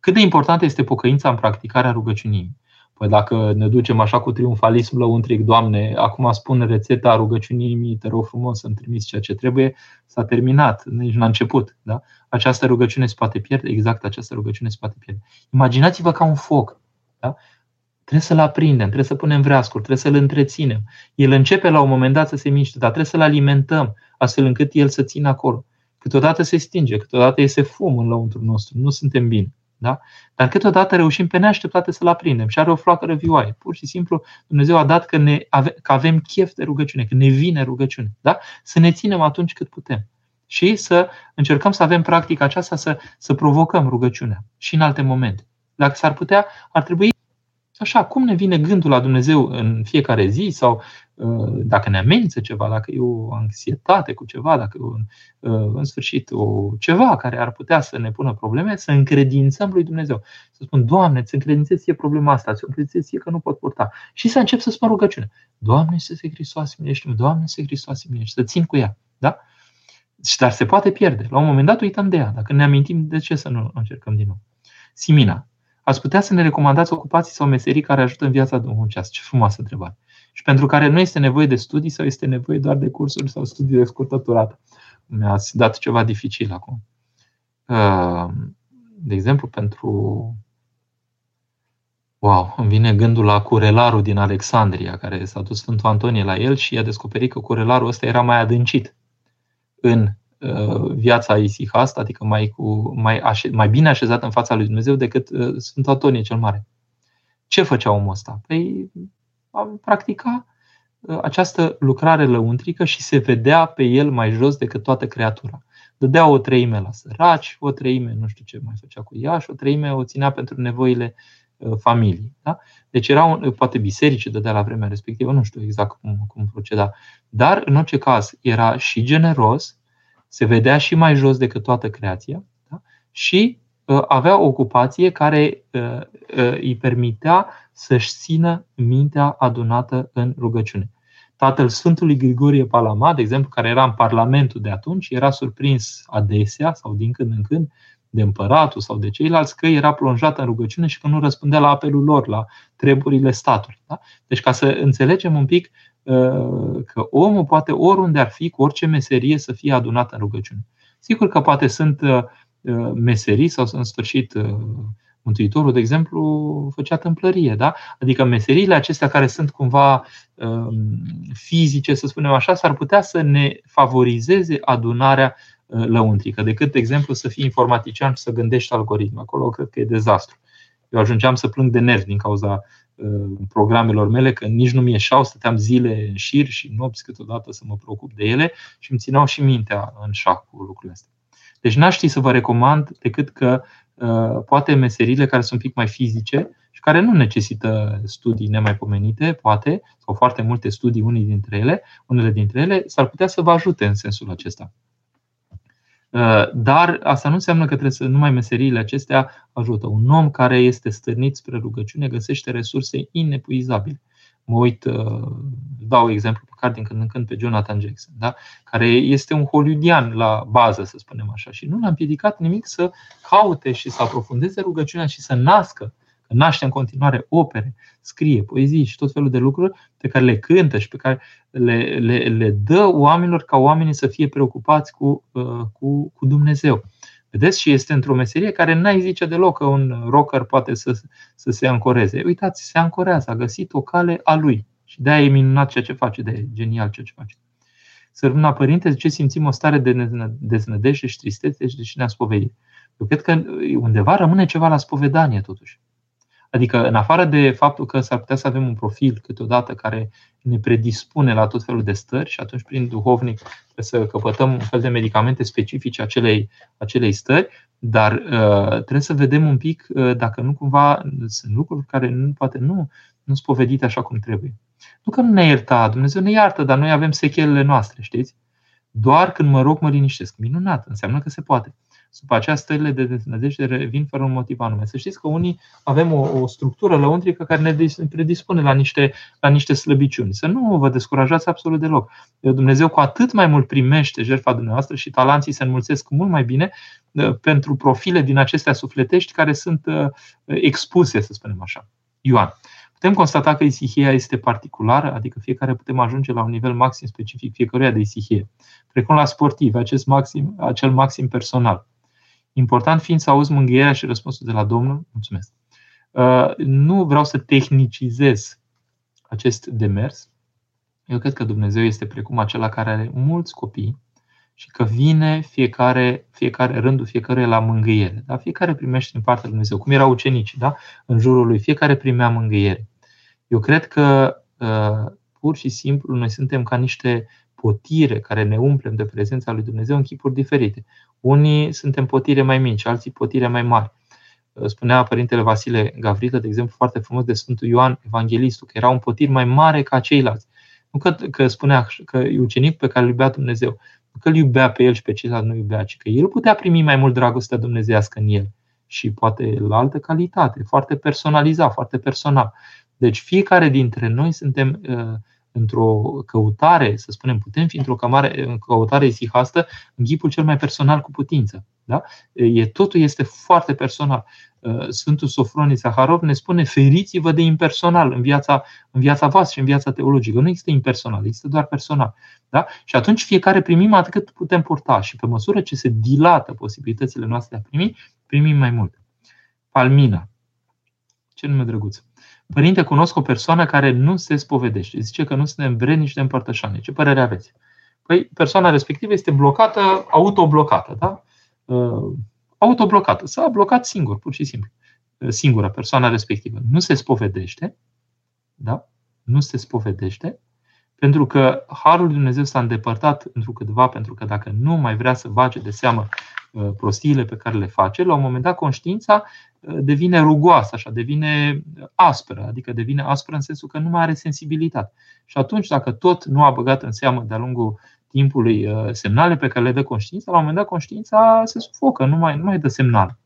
[SPEAKER 1] Cât de importantă este pocăința în practicarea rugăciunii? Păi dacă ne ducem așa cu triumfalism lăuntric, Doamne, acum spun rețeta rugăciunii, te rog frumos să-mi trimiți ceea ce trebuie, s-a terminat, nici n-a început. Da? Această rugăciune se poate pierde, exact această rugăciune se poate pierde. Imaginați-vă ca un foc. Da? Trebuie să-l aprindem, trebuie să punem vreascuri, trebuie să-l întreținem. El începe la un moment dat să se miște, dar trebuie să-l alimentăm astfel încât el să țină acolo. Câteodată se stinge, câteodată iese fum în lăuntru nostru, nu suntem bine. Da? Dar câteodată reușim pe neașteptate să-l aprindem și are o flacără vioaie. Pur și simplu Dumnezeu a dat că, ne ave, că avem chef de rugăciune, că ne vine rugăciune. Da? Să ne ținem atunci cât putem. Și să încercăm să avem practica aceasta, să, să provocăm rugăciunea și în alte momente. Dacă s-ar putea, ar trebui Așa, cum ne vine gândul la Dumnezeu în fiecare zi sau uh, dacă ne amenință ceva, dacă e o anxietate cu ceva, dacă e un, uh, în sfârșit o, ceva care ar putea să ne pună probleme, să încredințăm lui Dumnezeu. Să spun, Doamne, îți încredințez ție problema asta, îți încredințez ție că nu pot purta. Și să încep să spun rugăciune. Doamne, să se Hristos minește Doamne, să Hristos minește să țin cu ea. Da? Dar se poate pierde. La un moment dat uităm de ea. Dacă ne amintim, de ce să nu încercăm din nou? Simina. Ați putea să ne recomandați ocupații sau meserii care ajută în viața domnicească? Ce frumoasă întrebare. Și pentru care nu este nevoie de studii sau este nevoie doar de cursuri sau studii de scurtă durată. Mi-ați dat ceva dificil acum. Uh, de exemplu, pentru Wow, îmi vine gândul la curelarul din Alexandria, care s-a dus Sfântul Antonie la el și a descoperit că curelarul ăsta era mai adâncit în uh, viața isihast, adică mai, cu, mai, așe, mai bine așezat în fața lui Dumnezeu decât uh, Sfântul Antonie cel Mare. Ce făcea omul ăsta? Păi practica uh, această lucrare lăuntrică și se vedea pe el mai jos decât toată creatura. Dădea o treime la săraci, o treime nu știu ce mai făcea cu ea și o treime o ținea pentru nevoile uh, familiei. Da? Deci era un, poate biserici dădea la vremea respectivă, nu știu exact cum, cum proceda. Dar, în orice caz, era și generos, se vedea și mai jos decât toată creația da? și uh, avea o ocupație care uh, uh, îi permitea să-și țină mintea adunată în rugăciune. Tatăl Sfântului Grigorie Palama, de exemplu, care era în Parlamentul de atunci, era surprins adesea sau din când în când de împăratul sau de ceilalți că era plonjat în rugăciune și că nu răspundea la apelul lor, la treburile statului. Da? Deci ca să înțelegem un pic uh, că omul poate oriunde ar fi, cu orice meserie, să fie adunat în rugăciune. Sigur că poate sunt uh, uh, meserii sau în sfârșit Mântuitorul, de exemplu, făcea tâmplărie, da? Adică meseriile acestea care sunt cumva um, fizice, să spunem așa, s-ar putea să ne favorizeze adunarea uh, lăuntrică, decât, de exemplu, să fii informatician și să gândești algoritmi. Acolo cred că e dezastru. Eu ajungeam să plâng de nervi din cauza uh, programelor mele, că nici nu mi-eșau, stăteam zile în șir și nopți câteodată să mă preocup de ele și îmi țineau și mintea în șac cu lucrurile astea. Deci n-aș ști să vă recomand decât că Uh, poate meserile care sunt un pic mai fizice și care nu necesită studii nemaipomenite, poate, sau foarte multe studii, unii dintre ele, unele dintre ele, s-ar putea să vă ajute în sensul acesta. Uh, dar asta nu înseamnă că trebuie să numai meseriile acestea ajută. Un om care este stârnit spre rugăciune găsește resurse inepuizabile mă uit, uh, dau exemplu pe care din când în când pe Jonathan Jackson, da? care este un hollywoodian la bază, să spunem așa, și nu l-a împiedicat nimic să caute și să aprofundeze rugăciunea și să nască, că naște în continuare opere, scrie poezii și tot felul de lucruri pe care le cântă și pe care le, le, le dă oamenilor ca oamenii să fie preocupați cu, uh, cu, cu Dumnezeu. Vedeți? Și este într-o meserie care n-ai zice deloc că un rocker poate să, să se ancoreze. Uitați, se ancorează, a găsit o cale a lui. Și de-aia e minunat ceea ce face, de e genial ceea ce face. Sărbuna Părinte, ce simțim o stare de deznădejde și tristețe și ne-a spovedit. Eu cred că undeva rămâne ceva la spovedanie, totuși. Adică, în afară de faptul că s-ar putea să avem un profil câteodată care ne predispune la tot felul de stări și atunci, prin duhovnic, trebuie să căpătăm un fel de medicamente specifice acelei, acelei stări, dar uh, trebuie să vedem un pic uh, dacă nu cumva sunt lucruri care nu, poate nu, nu sunt povedite așa cum trebuie. Nu că nu ne ierta, Dumnezeu ne iartă, dar noi avem sechelele noastre, știți? Doar când mă rog, mă liniștesc. Minunat, înseamnă că se poate după aceea stările de deznădejde revin fără un motiv anume. Să știți că unii avem o, o structură lăuntrică care ne predispune la niște, la niște slăbiciuni. Să nu vă descurajați absolut deloc. Dumnezeu cu atât mai mult primește jertfa dumneavoastră și talanții se înmulțesc mult mai bine pentru profile din acestea sufletești care sunt expuse, să spunem așa. Ioan. Putem constata că isihia este particulară, adică fiecare putem ajunge la un nivel maxim specific fiecăruia de isihie, precum la sportivi, acest maxim, acel maxim personal. Important fiind să auzi mângâierea și răspunsul de la Domnul. Mulțumesc. Uh, nu vreau să tehnicizez acest demers. Eu cred că Dumnezeu este precum acela care are mulți copii și că vine fiecare, fiecare rândul fiecare la mângâiere. Da? Fiecare primește din partea lui Dumnezeu, cum erau ucenici, da? în jurul lui, fiecare primea mângâiere. Eu cred că uh, pur și simplu noi suntem ca niște potire care ne umplem de prezența lui Dumnezeu în chipuri diferite. Unii suntem potire mai mici, alții potire mai mari. Spunea Părintele Vasile Gavrilă, de exemplu, foarte frumos de Sfântul Ioan Evanghelistul, că era un potir mai mare ca ceilalți. Nu că, că spunea că e ucenic pe care îl iubea Dumnezeu, nu că îl iubea pe el și pe ceilalți nu iubea, ci că el putea primi mai mult dragostea dumnezească în el și poate la altă calitate, foarte personalizat, foarte personal. Deci fiecare dintre noi suntem uh, într-o căutare, să spunem, putem fi într-o căutare, căutare isihastă în ghipul cel mai personal cu putință. Da? E, totul este foarte personal. Uh, Sfântul Sofronie Zaharov ne spune feriți-vă de impersonal în viața, în viața voastră și în viața teologică. Nu există impersonal, există doar personal. Da? Și atunci fiecare primim atât cât putem purta și pe măsură ce se dilată posibilitățile noastre de a primi, primim mai mult. Palmina. Ce nume drăguț. Părinte, cunosc o persoană care nu se spovedește. Zice că nu suntem vrednici de împărtășanie. Ce părere aveți? Păi persoana respectivă este blocată, autoblocată, da? Uh, autoblocată. S-a blocat singur, pur și simplu. Uh, singura persoana respectivă. Nu se spovedește, da? Nu se spovedește, pentru că Harul lui Dumnezeu s-a îndepărtat într câtva, pentru că dacă nu mai vrea să bage de seamă uh, prostiile pe care le face, la un moment dat conștiința devine rugoasă, așa, devine aspră, adică devine aspră în sensul că nu mai are sensibilitate. Și atunci, dacă tot nu a băgat în seamă de-a lungul timpului uh, semnale pe care le dă conștiința, la un moment dat conștiința se sufocă, nu mai, nu mai dă semnal.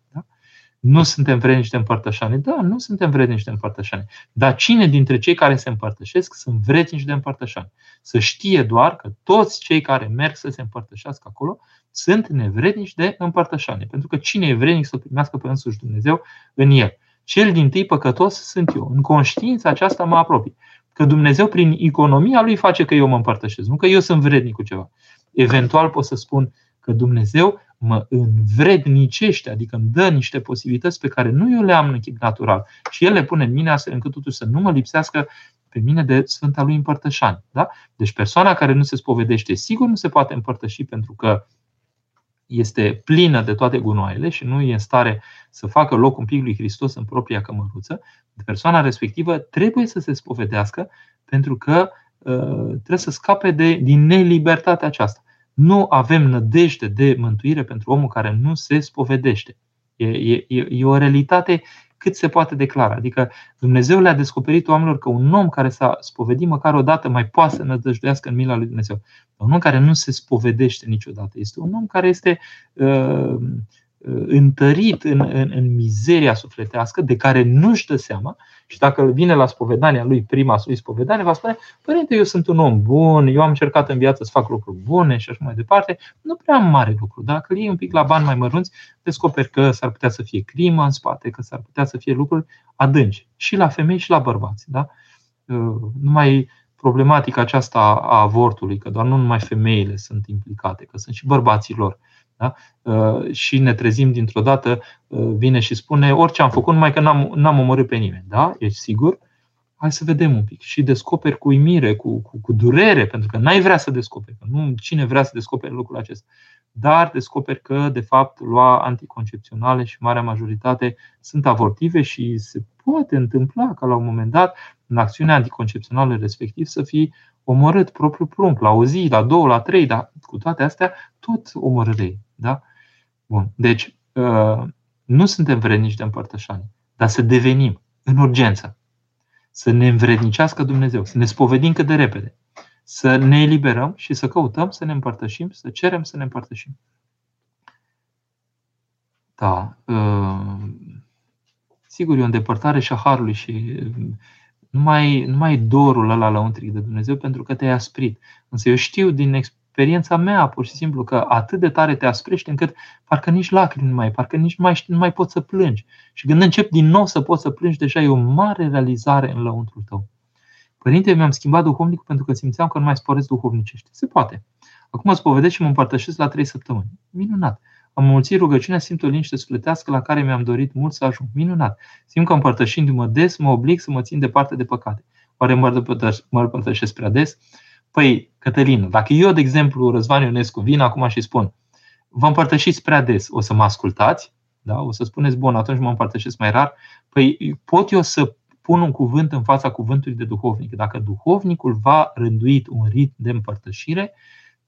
[SPEAKER 1] Da? Nu suntem vrednici de împărtășanie. Da, nu suntem vrednici de împărtășanie. Dar cine dintre cei care se împărtășesc sunt vrednici de împărtășanie? Să știe doar că toți cei care merg să se împărtășească acolo sunt nevrednici de împărtășanie. Pentru că cine e vrednic să primească pe însuși Dumnezeu în el? Cel din tâi păcătos sunt eu. În conștiința aceasta mă apropii că Dumnezeu prin economia lui face că eu mă împărtășesc, nu că eu sunt vrednic cu ceva. Eventual pot să spun că Dumnezeu mă învrednicește, adică îmi dă niște posibilități pe care nu eu le am în chip natural și El le pune în mine astfel încât totuși să nu mă lipsească pe mine de Sfânta lui împărtășani. Da? Deci persoana care nu se spovedește, sigur nu se poate împărtăși pentru că este plină de toate gunoaiele și nu e în stare să facă loc un pic lui Hristos în propria cămăruță, persoana respectivă trebuie să se spovedească pentru că uh, trebuie să scape de, din nelibertatea aceasta. Nu avem nădejde de mântuire pentru omul care nu se spovedește. E, e, e o realitate cât se poate declara. Adică Dumnezeu le-a descoperit oamenilor că un om care s-a spovedit măcar o dată mai poate să nădăjduiască în mila lui Dumnezeu. Un om care nu se spovedește niciodată. Este un om care este uh, Uh, întărit în, în, în mizeria sufletească de care nu-și dă seama și dacă vine la spovedania lui, prima lui spovedanie, va spune, Părinte, eu sunt un om bun, eu am încercat în viață să fac lucruri bune și așa mai departe, nu prea am mare lucru. Dacă îl iei un pic la bani mai mărunți, descoperi că s-ar putea să fie crimă în spate, că s-ar putea să fie lucruri adânci, și la femei și la bărbați. Da? Uh, numai problematica aceasta a avortului, că doar nu numai femeile sunt implicate, că sunt și bărbații lor da? Uh, și ne trezim dintr-o dată, uh, vine și spune orice am făcut, numai că n-am, n-am omorât pe nimeni. Da? Ești sigur? Hai să vedem un pic. Și descoperi cu uimire, cu, cu, cu durere, pentru că n-ai vrea să descoperi. Că nu cine vrea să descopere lucrul acesta. Dar descoperi că, de fapt, lua anticoncepționale și marea majoritate sunt avortive și se poate întâmpla ca la un moment dat, în acțiunea anticoncepțională respectiv, să fii omorât propriu prunc, la o zi, la două, la trei, dar cu toate astea, tot omorârei. Da? Bun. Deci, uh, nu suntem vrednici de împărtășanie, dar să devenim în urgență. Să ne învrednicească Dumnezeu, să ne spovedim cât de repede, să ne eliberăm și să căutăm să ne împărtășim, să cerem să ne împărtășim. Da. Uh, sigur, e o îndepărtare și a Harului și uh, nu mai, nu mai dorul ăla la un tric de Dumnezeu pentru că te-ai asprit. Însă eu știu din experiența mea, pur și simplu, că atât de tare te asprești încât parcă nici lacrimi nu mai, parcă nici nu mai, nu mai poți să plângi. Și când încep din nou să poți să plângi, deja e o mare realizare în lăuntrul tău. Părinte, mi-am schimbat duhovnicul pentru că simțeam că nu mai sporesc duhovnicește. Se poate. Acum îți povedesc și mă împărtășesc la trei săptămâni. Minunat. Am mulțit rugăciunea, simt o liniște sufletească la care mi-am dorit mult să ajung. Minunat. Simt că împărtășindu-mă des, mă oblig să mă țin departe de păcate. Oare mă împărtășesc prea des? Păi, Cătălină, dacă eu, de exemplu, Răzvan Ionescu, vin acum și spun vă împărtășiți prea des, o să mă ascultați? Da? O să spuneți, bun, atunci mă împărtășesc mai rar. Păi pot eu să pun un cuvânt în fața cuvântului de duhovnic. Dacă duhovnicul va rânduit un rit de împărtășire,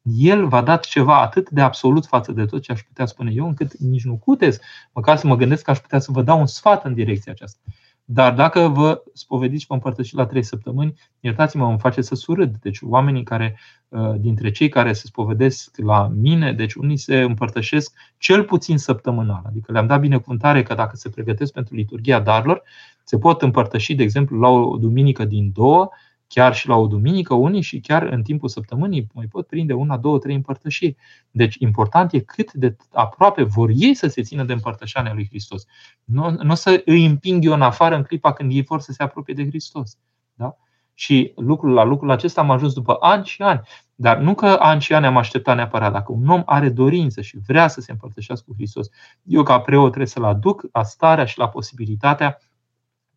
[SPEAKER 1] el va da ceva atât de absolut față de tot ce aș putea spune eu, încât nici nu cutez, măcar să mă gândesc că aș putea să vă dau un sfat în direcția aceasta. Dar dacă vă spovediți și vă împărtășiți la trei săptămâni, iertați-mă, îmi face să surâd. Deci oamenii care, uh, dintre cei care se spovedesc la mine, deci unii se împărtășesc cel puțin săptămânal. Adică le-am dat binecuvântare că dacă se pregătesc pentru liturgia darilor, se pot împărtăși, de exemplu, la o duminică din două, chiar și la o duminică, unii și chiar în timpul săptămânii mai pot prinde una, două, trei împărtășiri. Deci important e cât de aproape vor ei să se țină de împărtășania lui Hristos. Nu, nu să îi împing eu în afară în clipa când ei vor să se apropie de Hristos. Da? Și lucrul la lucrul acesta am ajuns după ani și ani. Dar nu că ani și ani am așteptat neapărat. Dacă un om are dorință și vrea să se împărtășească cu Hristos, eu ca preot trebuie să-l aduc la starea și la posibilitatea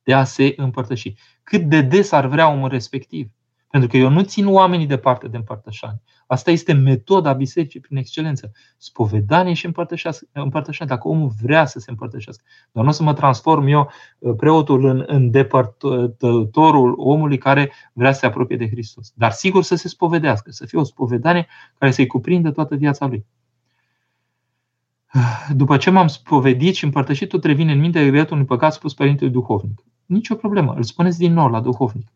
[SPEAKER 1] de a se împărtăși. Cât de des ar vrea omul respectiv. Pentru că eu nu țin oamenii departe de împărtășani. Asta este metoda bisericii prin excelență. Spovedanie și împărtășanie. Dacă omul vrea să se împărtășească. Dar nu o să mă transform eu, uh, preotul, în, în depărtătorul omului care vrea să se apropie de Hristos. Dar sigur să se spovedească, să fie o spovedanie care să-i cuprindă toată viața lui. După ce m-am spovedit și împărtășit, tot revine în minte regretul unui păcat spus părintele duhovnic. Nici o problemă, îl spuneți din nou la duhovnic.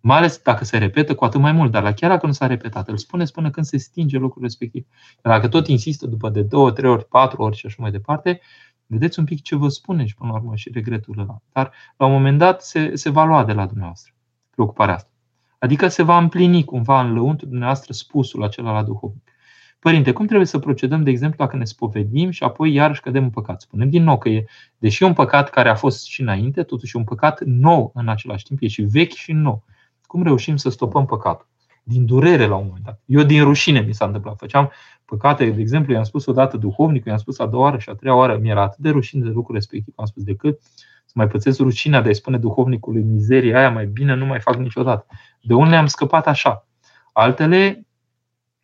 [SPEAKER 1] Mai ales dacă se repetă, cu atât mai mult, dar la chiar dacă nu s-a repetat, îl spuneți până când se stinge locul respectiv. Dar dacă tot insistă după de două, trei ori, patru ori și așa mai departe, vedeți un pic ce vă spune și până la urmă și regretul ăla. Dar la un moment dat se, se va lua de la dumneavoastră preocuparea asta. Adică se va împlini cumva în lăuntul dumneavoastră spusul acela la duhovnic. Părinte, cum trebuie să procedăm, de exemplu, dacă ne spovedim și apoi iarăși cădem în păcat? Spunem din nou că e, deși e un păcat care a fost și înainte, totuși e un păcat nou în același timp, e și vechi și nou. Cum reușim să stopăm păcatul? Din durere la un moment dat. Eu din rușine mi s-a întâmplat. Făceam păcate, de exemplu, i-am spus odată duhovnicul, i-am spus a doua oară și a treia oară, mi-era atât de rușine de lucrul respectiv, am spus decât să mai pățesc rușinea de a-i spune duhovnicului mizeria aia, mai bine nu mai fac niciodată. De unde am scăpat așa. Altele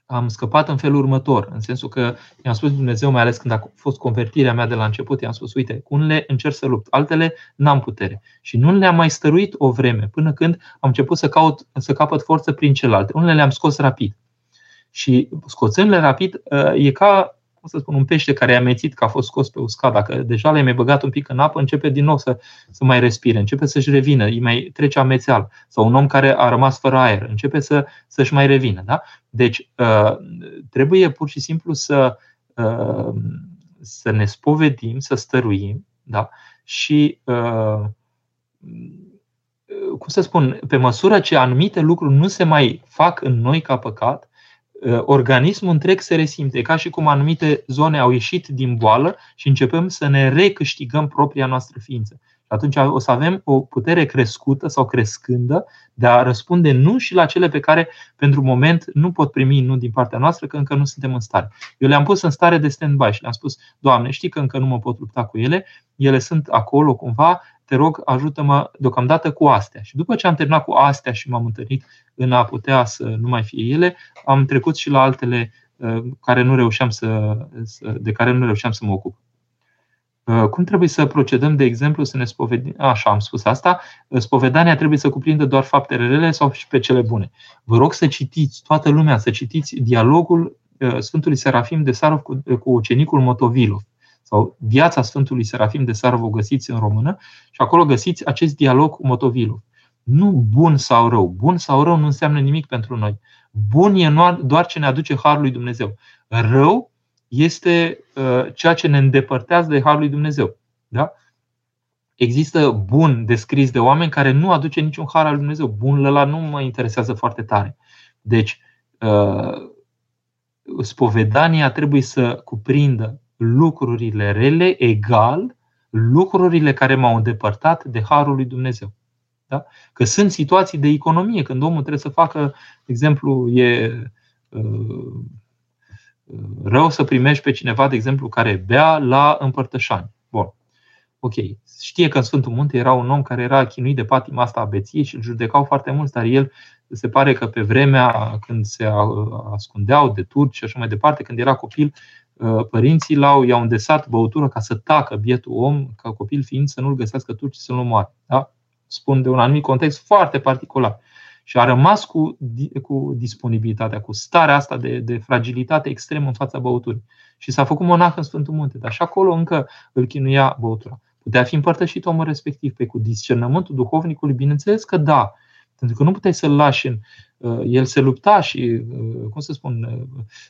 [SPEAKER 1] am scăpat în felul următor, în sensul că i-am spus Dumnezeu, mai ales când a fost convertirea mea de la început, i-am spus, uite, cu unele încerc să lupt, altele n-am putere. Și nu le-am mai stăruit o vreme, până când am început să, caut, să capăt forță prin celelalte. Unele le-am scos rapid. Și scoțându-le rapid, e ca cum să spun, un pește care e amețit că a fost scos pe uscat, dacă deja l-ai mai băgat un pic în apă, începe din nou să, să mai respire, începe să-și revină, îi mai trece amețeal. Sau un om care a rămas fără aer, începe să, să-și mai revină. Da? Deci, uh, trebuie pur și simplu să, uh, să ne spovedim, să stăruim da? și uh, cum să spun, pe măsură ce anumite lucruri nu se mai fac în noi ca păcat, Uh, organismul întreg se resimte, ca și cum anumite zone au ieșit din boală și începem să ne recâștigăm propria noastră ființă. Și atunci o să avem o putere crescută sau crescândă de a răspunde nu și la cele pe care pentru moment nu pot primi nu din partea noastră, că încă nu suntem în stare. Eu le-am pus în stare de stand-by și le-am spus, Doamne, știi că încă nu mă pot lupta cu ele, ele sunt acolo cumva, te rog, ajută-mă deocamdată cu astea. Și după ce am terminat cu astea și m-am întâlnit în a putea să nu mai fie ele, am trecut și la altele uh, care nu reușeam să, de care nu reușeam să mă ocup. Uh, cum trebuie să procedăm, de exemplu, să ne spovedim? Așa, am spus asta. Uh, spovedania trebuie să cuprindă doar faptele rele sau și pe cele bune. Vă rog să citiți, toată lumea, să citiți dialogul Sfântului Serafim de Sarov cu, cu ucenicul Motovilov sau Viața Sfântului Serafim de Sarov o găsiți în română și acolo găsiți acest dialog cu Motovilov. Nu bun sau rău. Bun sau rău nu înseamnă nimic pentru noi. Bun e doar ce ne aduce Harul lui Dumnezeu. Rău este uh, ceea ce ne îndepărtează de Harul lui Dumnezeu. Da? Există bun descris de oameni care nu aduce niciun har al lui Dumnezeu. Bun ăla nu mă interesează foarte tare. Deci, uh, spovedania trebuie să cuprindă lucrurile rele egal lucrurile care m-au îndepărtat de harul lui Dumnezeu. Da? Că sunt situații de economie, când omul trebuie să facă, de exemplu, e uh, rău să primești pe cineva, de exemplu, care bea la împărtășani. Bun. Ok. Știe că în Sfântul Munte era un om care era chinuit de patima asta a beției și îl judecau foarte mult, dar el se pare că pe vremea când se ascundeau de turci și așa mai departe, când era copil, uh, părinții l-au, i-au îndesat băutură ca să tacă bietul om, ca copil fiind să nu-l găsească turci să-l omoare. Da? Spun de un anumit context foarte particular. Și a rămas cu, cu disponibilitatea, cu starea asta de, de fragilitate extremă în fața băuturii. Și s-a făcut monah în Sfântul Munte, dar și acolo încă îl chinuia băutura. Putea fi împărtășit omul respectiv pe cu discernământul duhovnicului, bineînțeles că da, pentru că nu puteai să-l lași în. Uh, el se lupta și, uh, cum să spun,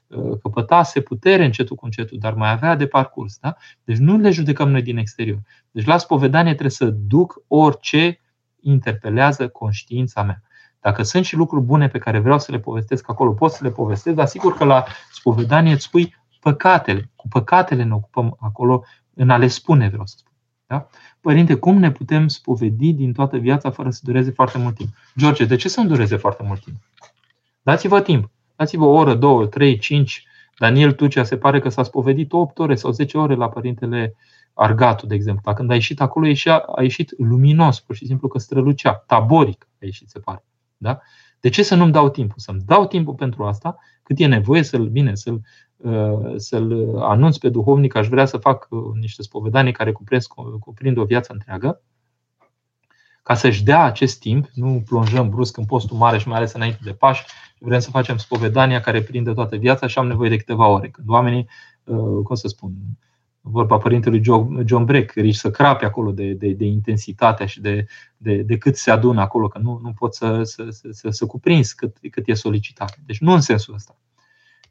[SPEAKER 1] uh, căpătase putere încetul cu încetul, dar mai avea de parcurs. Da? Deci nu le judecăm noi din exterior. Deci la spovedanie trebuie să duc orice interpelează conștiința mea. Dacă sunt și lucruri bune pe care vreau să le povestesc acolo, pot să le povestesc, dar sigur că la spovedanie îți spui păcatele. Cu păcatele ne ocupăm acolo în a le spune, vreau să spun. Da? Părinte, cum ne putem spovedi din toată viața fără să dureze foarte mult timp? George, de ce să-mi dureze foarte mult timp? Dați-vă timp. Dați-vă o oră, două, trei, cinci. Daniel Tucea se pare că s-a spovedit 8 ore sau 10 ore la părintele argatul, de exemplu. Dacă când a ieșit acolo, ieșea, a ieșit luminos, pur și simplu că strălucea, taboric a ieșit, se pare. Da? De ce să nu-mi dau timpul? Să-mi dau timpul pentru asta, cât e nevoie să-l, bine, să-l, uh, să-l anunț pe duhovnic, aș vrea să fac uh, niște spovedanii care cuprind, cuprind o viață întreagă, ca să-și dea acest timp, nu plonjăm brusc în postul mare și mai ales înainte de Paști, vrem să facem spovedania care prinde toată viața și am nevoie de câteva ore. Când oamenii, uh, cum să spun, vorba părintelui John Breck, rici să crape acolo de, de, de intensitatea și de, de, de cât se adună acolo, că nu, nu pot să, să, să, să, să cuprinzi cât, cât e solicitat. Deci nu în sensul ăsta.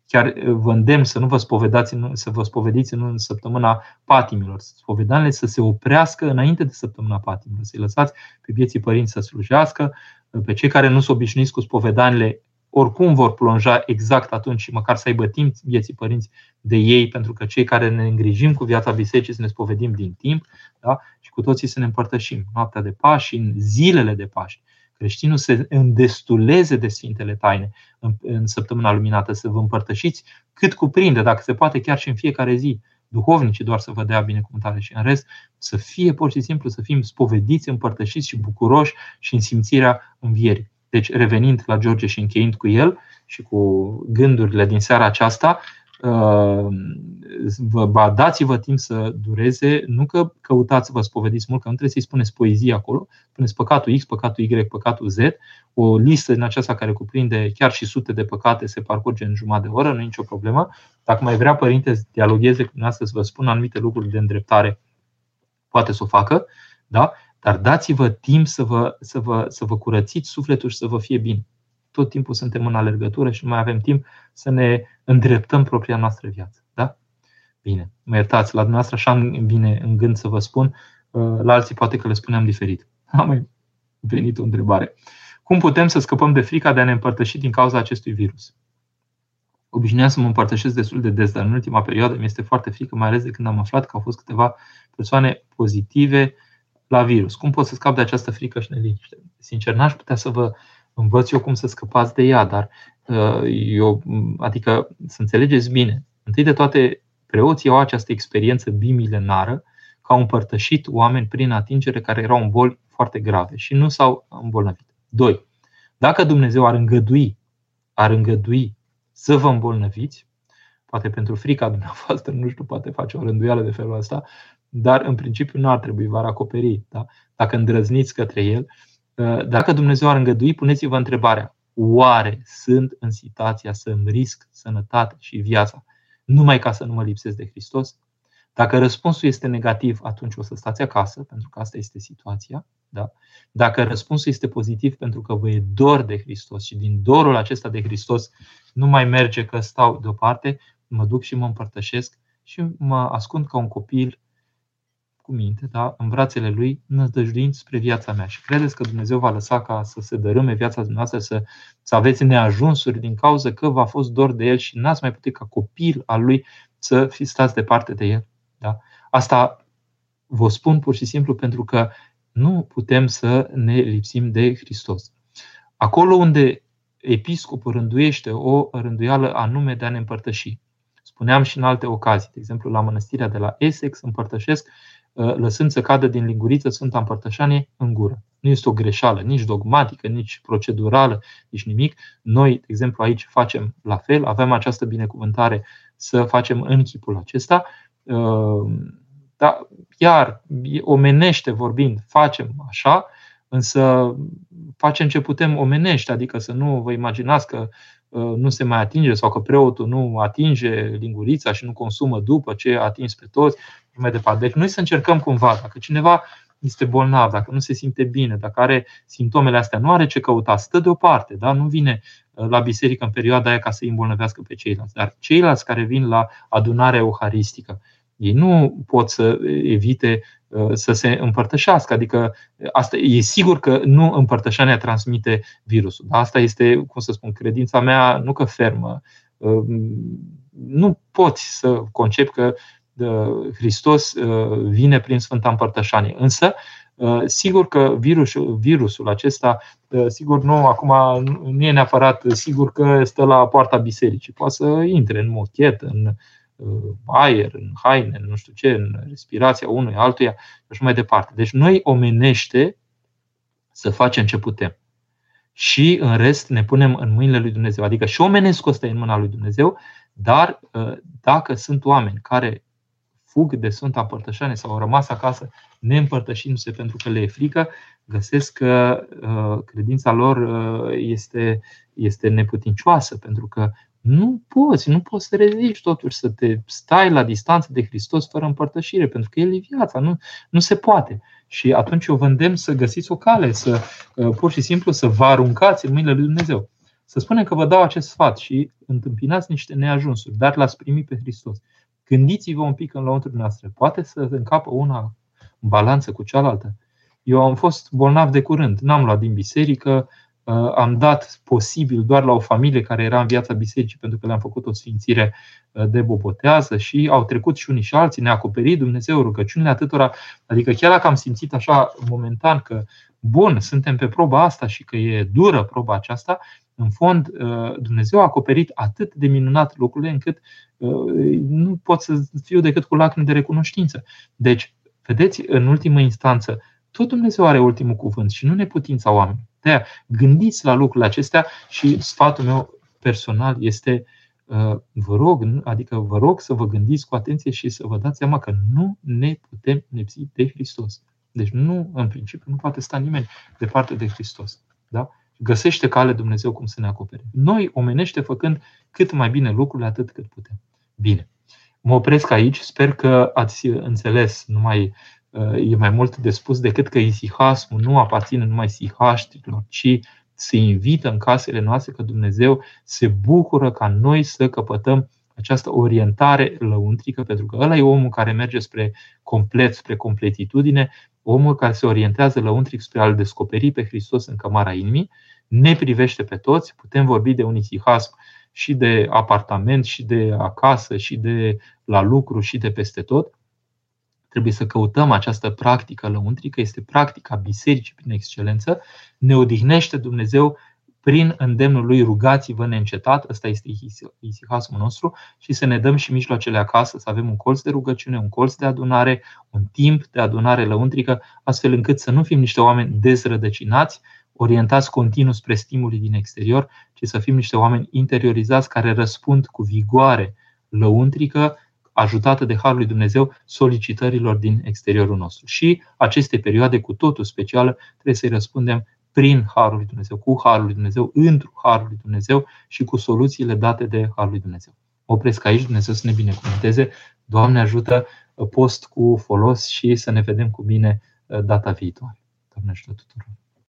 [SPEAKER 1] Chiar vă îndemn să nu vă spovedați, să vă spovediți în săptămâna patimilor. Spovedanile să se oprească înainte de săptămâna patimilor. Să-i lăsați pe vieții părinți să slujească, pe cei care nu sunt obișnuiți cu spovedanile oricum vor plonja exact atunci și măcar să aibă timp vieții părinți de ei, pentru că cei care ne îngrijim cu viața bisericii să ne spovedim din timp da? și cu toții să ne împărtășim noaptea de Paști în zilele de Paști. Creștinul se îndestuleze de Sfintele Taine în, în săptămâna luminată, să vă împărtășiți cât cuprinde, dacă se poate chiar și în fiecare zi, duhovnicii doar să vă dea binecuvântare și în rest să fie pur și simplu să fim spovediți, împărtășiți și bucuroși și în simțirea învierii. Deci, revenind la George și încheind cu el și cu gândurile din seara aceasta, uh, vă dați-vă timp să dureze, nu că căutați să vă spovediți mult, că nu trebuie să-i spuneți poezie acolo, spuneți păcatul X, păcatul Y, păcatul Z, o listă din aceasta care cuprinde chiar și sute de păcate se parcurge în jumătate de oră, nu e nicio problemă. Dacă mai vrea părinte să dialogheze cu dumneavoastră, să vă spun anumite lucruri de îndreptare, poate să o facă, da? Dar dați-vă timp să vă, să, vă, să vă curățiți sufletul și să vă fie bine. Tot timpul suntem în alergătură și nu mai avem timp să ne îndreptăm propria noastră viață. Da? Bine, mă iertați, la dumneavoastră așa îmi vine în gând să vă spun, uh, la alții poate că le spuneam diferit. Am mai venit o întrebare. Cum putem să scăpăm de frica de a ne împărtăși din cauza acestui virus? Obișnuiam să mă împărtășesc destul de des, dar în ultima perioadă mi este foarte frică, mai ales de când am aflat că au fost câteva persoane pozitive la virus. Cum pot să scap de această frică și neliniște? Sincer, n-aș putea să vă învăț eu cum să scăpați de ea, dar uh, eu, adică să înțelegeți bine. Întâi de toate, preoții au această experiență bimilenară că au împărtășit oameni prin atingere care erau în boli foarte grave și nu s-au îmbolnăvit. Doi, dacă Dumnezeu ar îngădui, ar îngădui să vă îmbolnăviți, poate pentru frica dumneavoastră, nu știu, poate face o rânduială de felul ăsta, dar în principiu nu ar trebui, v-ar acoperi, da? dacă îndrăzniți către el. Uh, dacă Dumnezeu ar îngădui, puneți-vă întrebarea, oare sunt în situația să îmi risc sănătatea și viața numai ca să nu mă lipsesc de Hristos? Dacă răspunsul este negativ, atunci o să stați acasă, pentru că asta este situația. Da? Dacă răspunsul este pozitiv, pentru că vă e dor de Hristos și din dorul acesta de Hristos nu mai merge că stau deoparte, mă duc și mă împărtășesc și mă ascund ca un copil cu minte, da, în brațele lui, nădăjduind spre viața mea. Și credeți că Dumnezeu va lăsa ca să se dărâme viața dumneavoastră, să, să aveți neajunsuri din cauza că v-a fost dor de El și n-ați mai putut ca copil al lui să fi stați departe de El. Da? Asta vă spun pur și simplu pentru că nu putem să ne lipsim de Hristos. Acolo unde episcopul rânduiește o rânduială anume de a ne împărtăși. Spuneam și în alte ocazii, de exemplu la mănăstirea de la Essex împărtășesc Uh, lăsând să cadă din linguriță Sfânta Împărtășanie în gură. Nu este o greșeală, nici dogmatică, nici procedurală, nici nimic. Noi, de exemplu, aici facem la fel, avem această binecuvântare să facem în chipul acesta. Uh, da, iar, omenește vorbind, facem așa, însă facem ce putem omenește, adică să nu vă imaginați că uh, nu se mai atinge sau că preotul nu atinge lingurița și nu consumă după ce a atins pe toți mai departe. Deci noi să încercăm cumva, dacă cineva este bolnav, dacă nu se simte bine, dacă are simptomele astea, nu are ce căuta, stă deoparte, da? nu vine uh, la biserică în perioada aia ca să îi îmbolnăvească pe ceilalți. Dar ceilalți care vin la adunarea euharistică, ei nu pot să evite uh, să se împărtășească. Adică asta e sigur că nu împărtășania transmite virusul. Da? Asta este, cum să spun, credința mea, nu că fermă. Uh, nu poți să concep că Hristos uh, vine prin Sfânta Împărtășanie. Însă, uh, sigur că virusul, virusul acesta, uh, sigur nu, acum nu e neapărat sigur că stă la poarta bisericii. Poate să intre în mochet, în, aer, în haine, nu știu ce, în respirația unui altuia și așa mai departe. Deci noi omenește să facem ce putem. Și în rest ne punem în mâinile lui Dumnezeu. Adică și omenesc ăsta e în mâna lui Dumnezeu, dar dacă sunt oameni care fug de Sfânta Părtășanie sau au rămas acasă neîmpărtășindu-se pentru că le e frică, găsesc că uh, credința lor uh, este, este neputincioasă, pentru că nu poți, nu poți să reziști totuși să te stai la distanță de Hristos fără împărtășire, pentru că El e viața, nu, nu se poate. Și atunci eu vă îndemn să găsiți o cale, să uh, pur și simplu să vă aruncați în mâinile lui Dumnezeu. Să spunem că vă dau acest sfat și întâmpinați niște neajunsuri, dar l-ați primit pe Hristos. Gândiți-vă un pic în lăuntru noastră. Poate să încapă una în balanță cu cealaltă. Eu am fost bolnav de curând, n-am luat din biserică, uh, am dat posibil doar la o familie care era în viața bisericii pentru că le-am făcut o sfințire uh, de bobotează și au trecut și unii și alții, ne-a acoperit Dumnezeu rugăciunile atâtora. Adică chiar dacă am simțit așa momentan că bun, suntem pe proba asta și că e dură proba aceasta, în fond, uh, Dumnezeu a acoperit atât de minunat lucrurile încât nu pot să fiu decât cu lacrimi de recunoștință. Deci, vedeți, în ultimă instanță, tot Dumnezeu are ultimul cuvânt și nu neputința oamenilor. De aia, gândiți la lucrurile acestea și sfatul meu personal este uh, vă rog, adică vă rog să vă gândiți cu atenție și să vă dați seama că nu ne putem nepsi de Hristos. Deci nu, în principiu, nu poate sta nimeni departe de Hristos. Da? Găsește cale Dumnezeu cum să ne acopere. Noi, omenește, făcând cât mai bine lucrurile, atât cât putem. Bine. Mă opresc aici. Sper că ați înțeles numai e mai mult de spus decât că isihasmul nu aparține numai sihaștilor, ci se invită în casele noastre că Dumnezeu se bucură ca noi să căpătăm această orientare lăuntrică, pentru că ăla e omul care merge spre complet, spre completitudine, omul care se orientează lăuntric spre a-L descoperi pe Hristos în cămara inimii, ne privește pe toți, putem vorbi de un isihasm și de apartament, și de acasă, și de la lucru, și de peste tot, Trebuie să căutăm această practică lăuntrică, este practica bisericii prin excelență. Ne odihnește Dumnezeu prin îndemnul lui rugați-vă neîncetat, ăsta este isihasmul nostru, și să ne dăm și mijloacele acasă, să avem un colț de rugăciune, un colț de adunare, un timp de adunare lăuntrică, astfel încât să nu fim niște oameni dezrădăcinați, orientați continuu spre stimuli din exterior, ci să fim niște oameni interiorizați care răspund cu vigoare lăuntrică ajutată de Harul lui Dumnezeu solicitărilor din exteriorul nostru. Și aceste perioade cu totul specială trebuie să-i răspundem prin Harul lui Dumnezeu, cu Harul lui Dumnezeu, într Harul lui Dumnezeu și cu soluțiile date de Harul lui Dumnezeu. Opresc aici, Dumnezeu să ne binecuvânteze. Doamne ajută post cu folos și să ne vedem cu bine uh, data viitoare. Doamne ajută tuturor!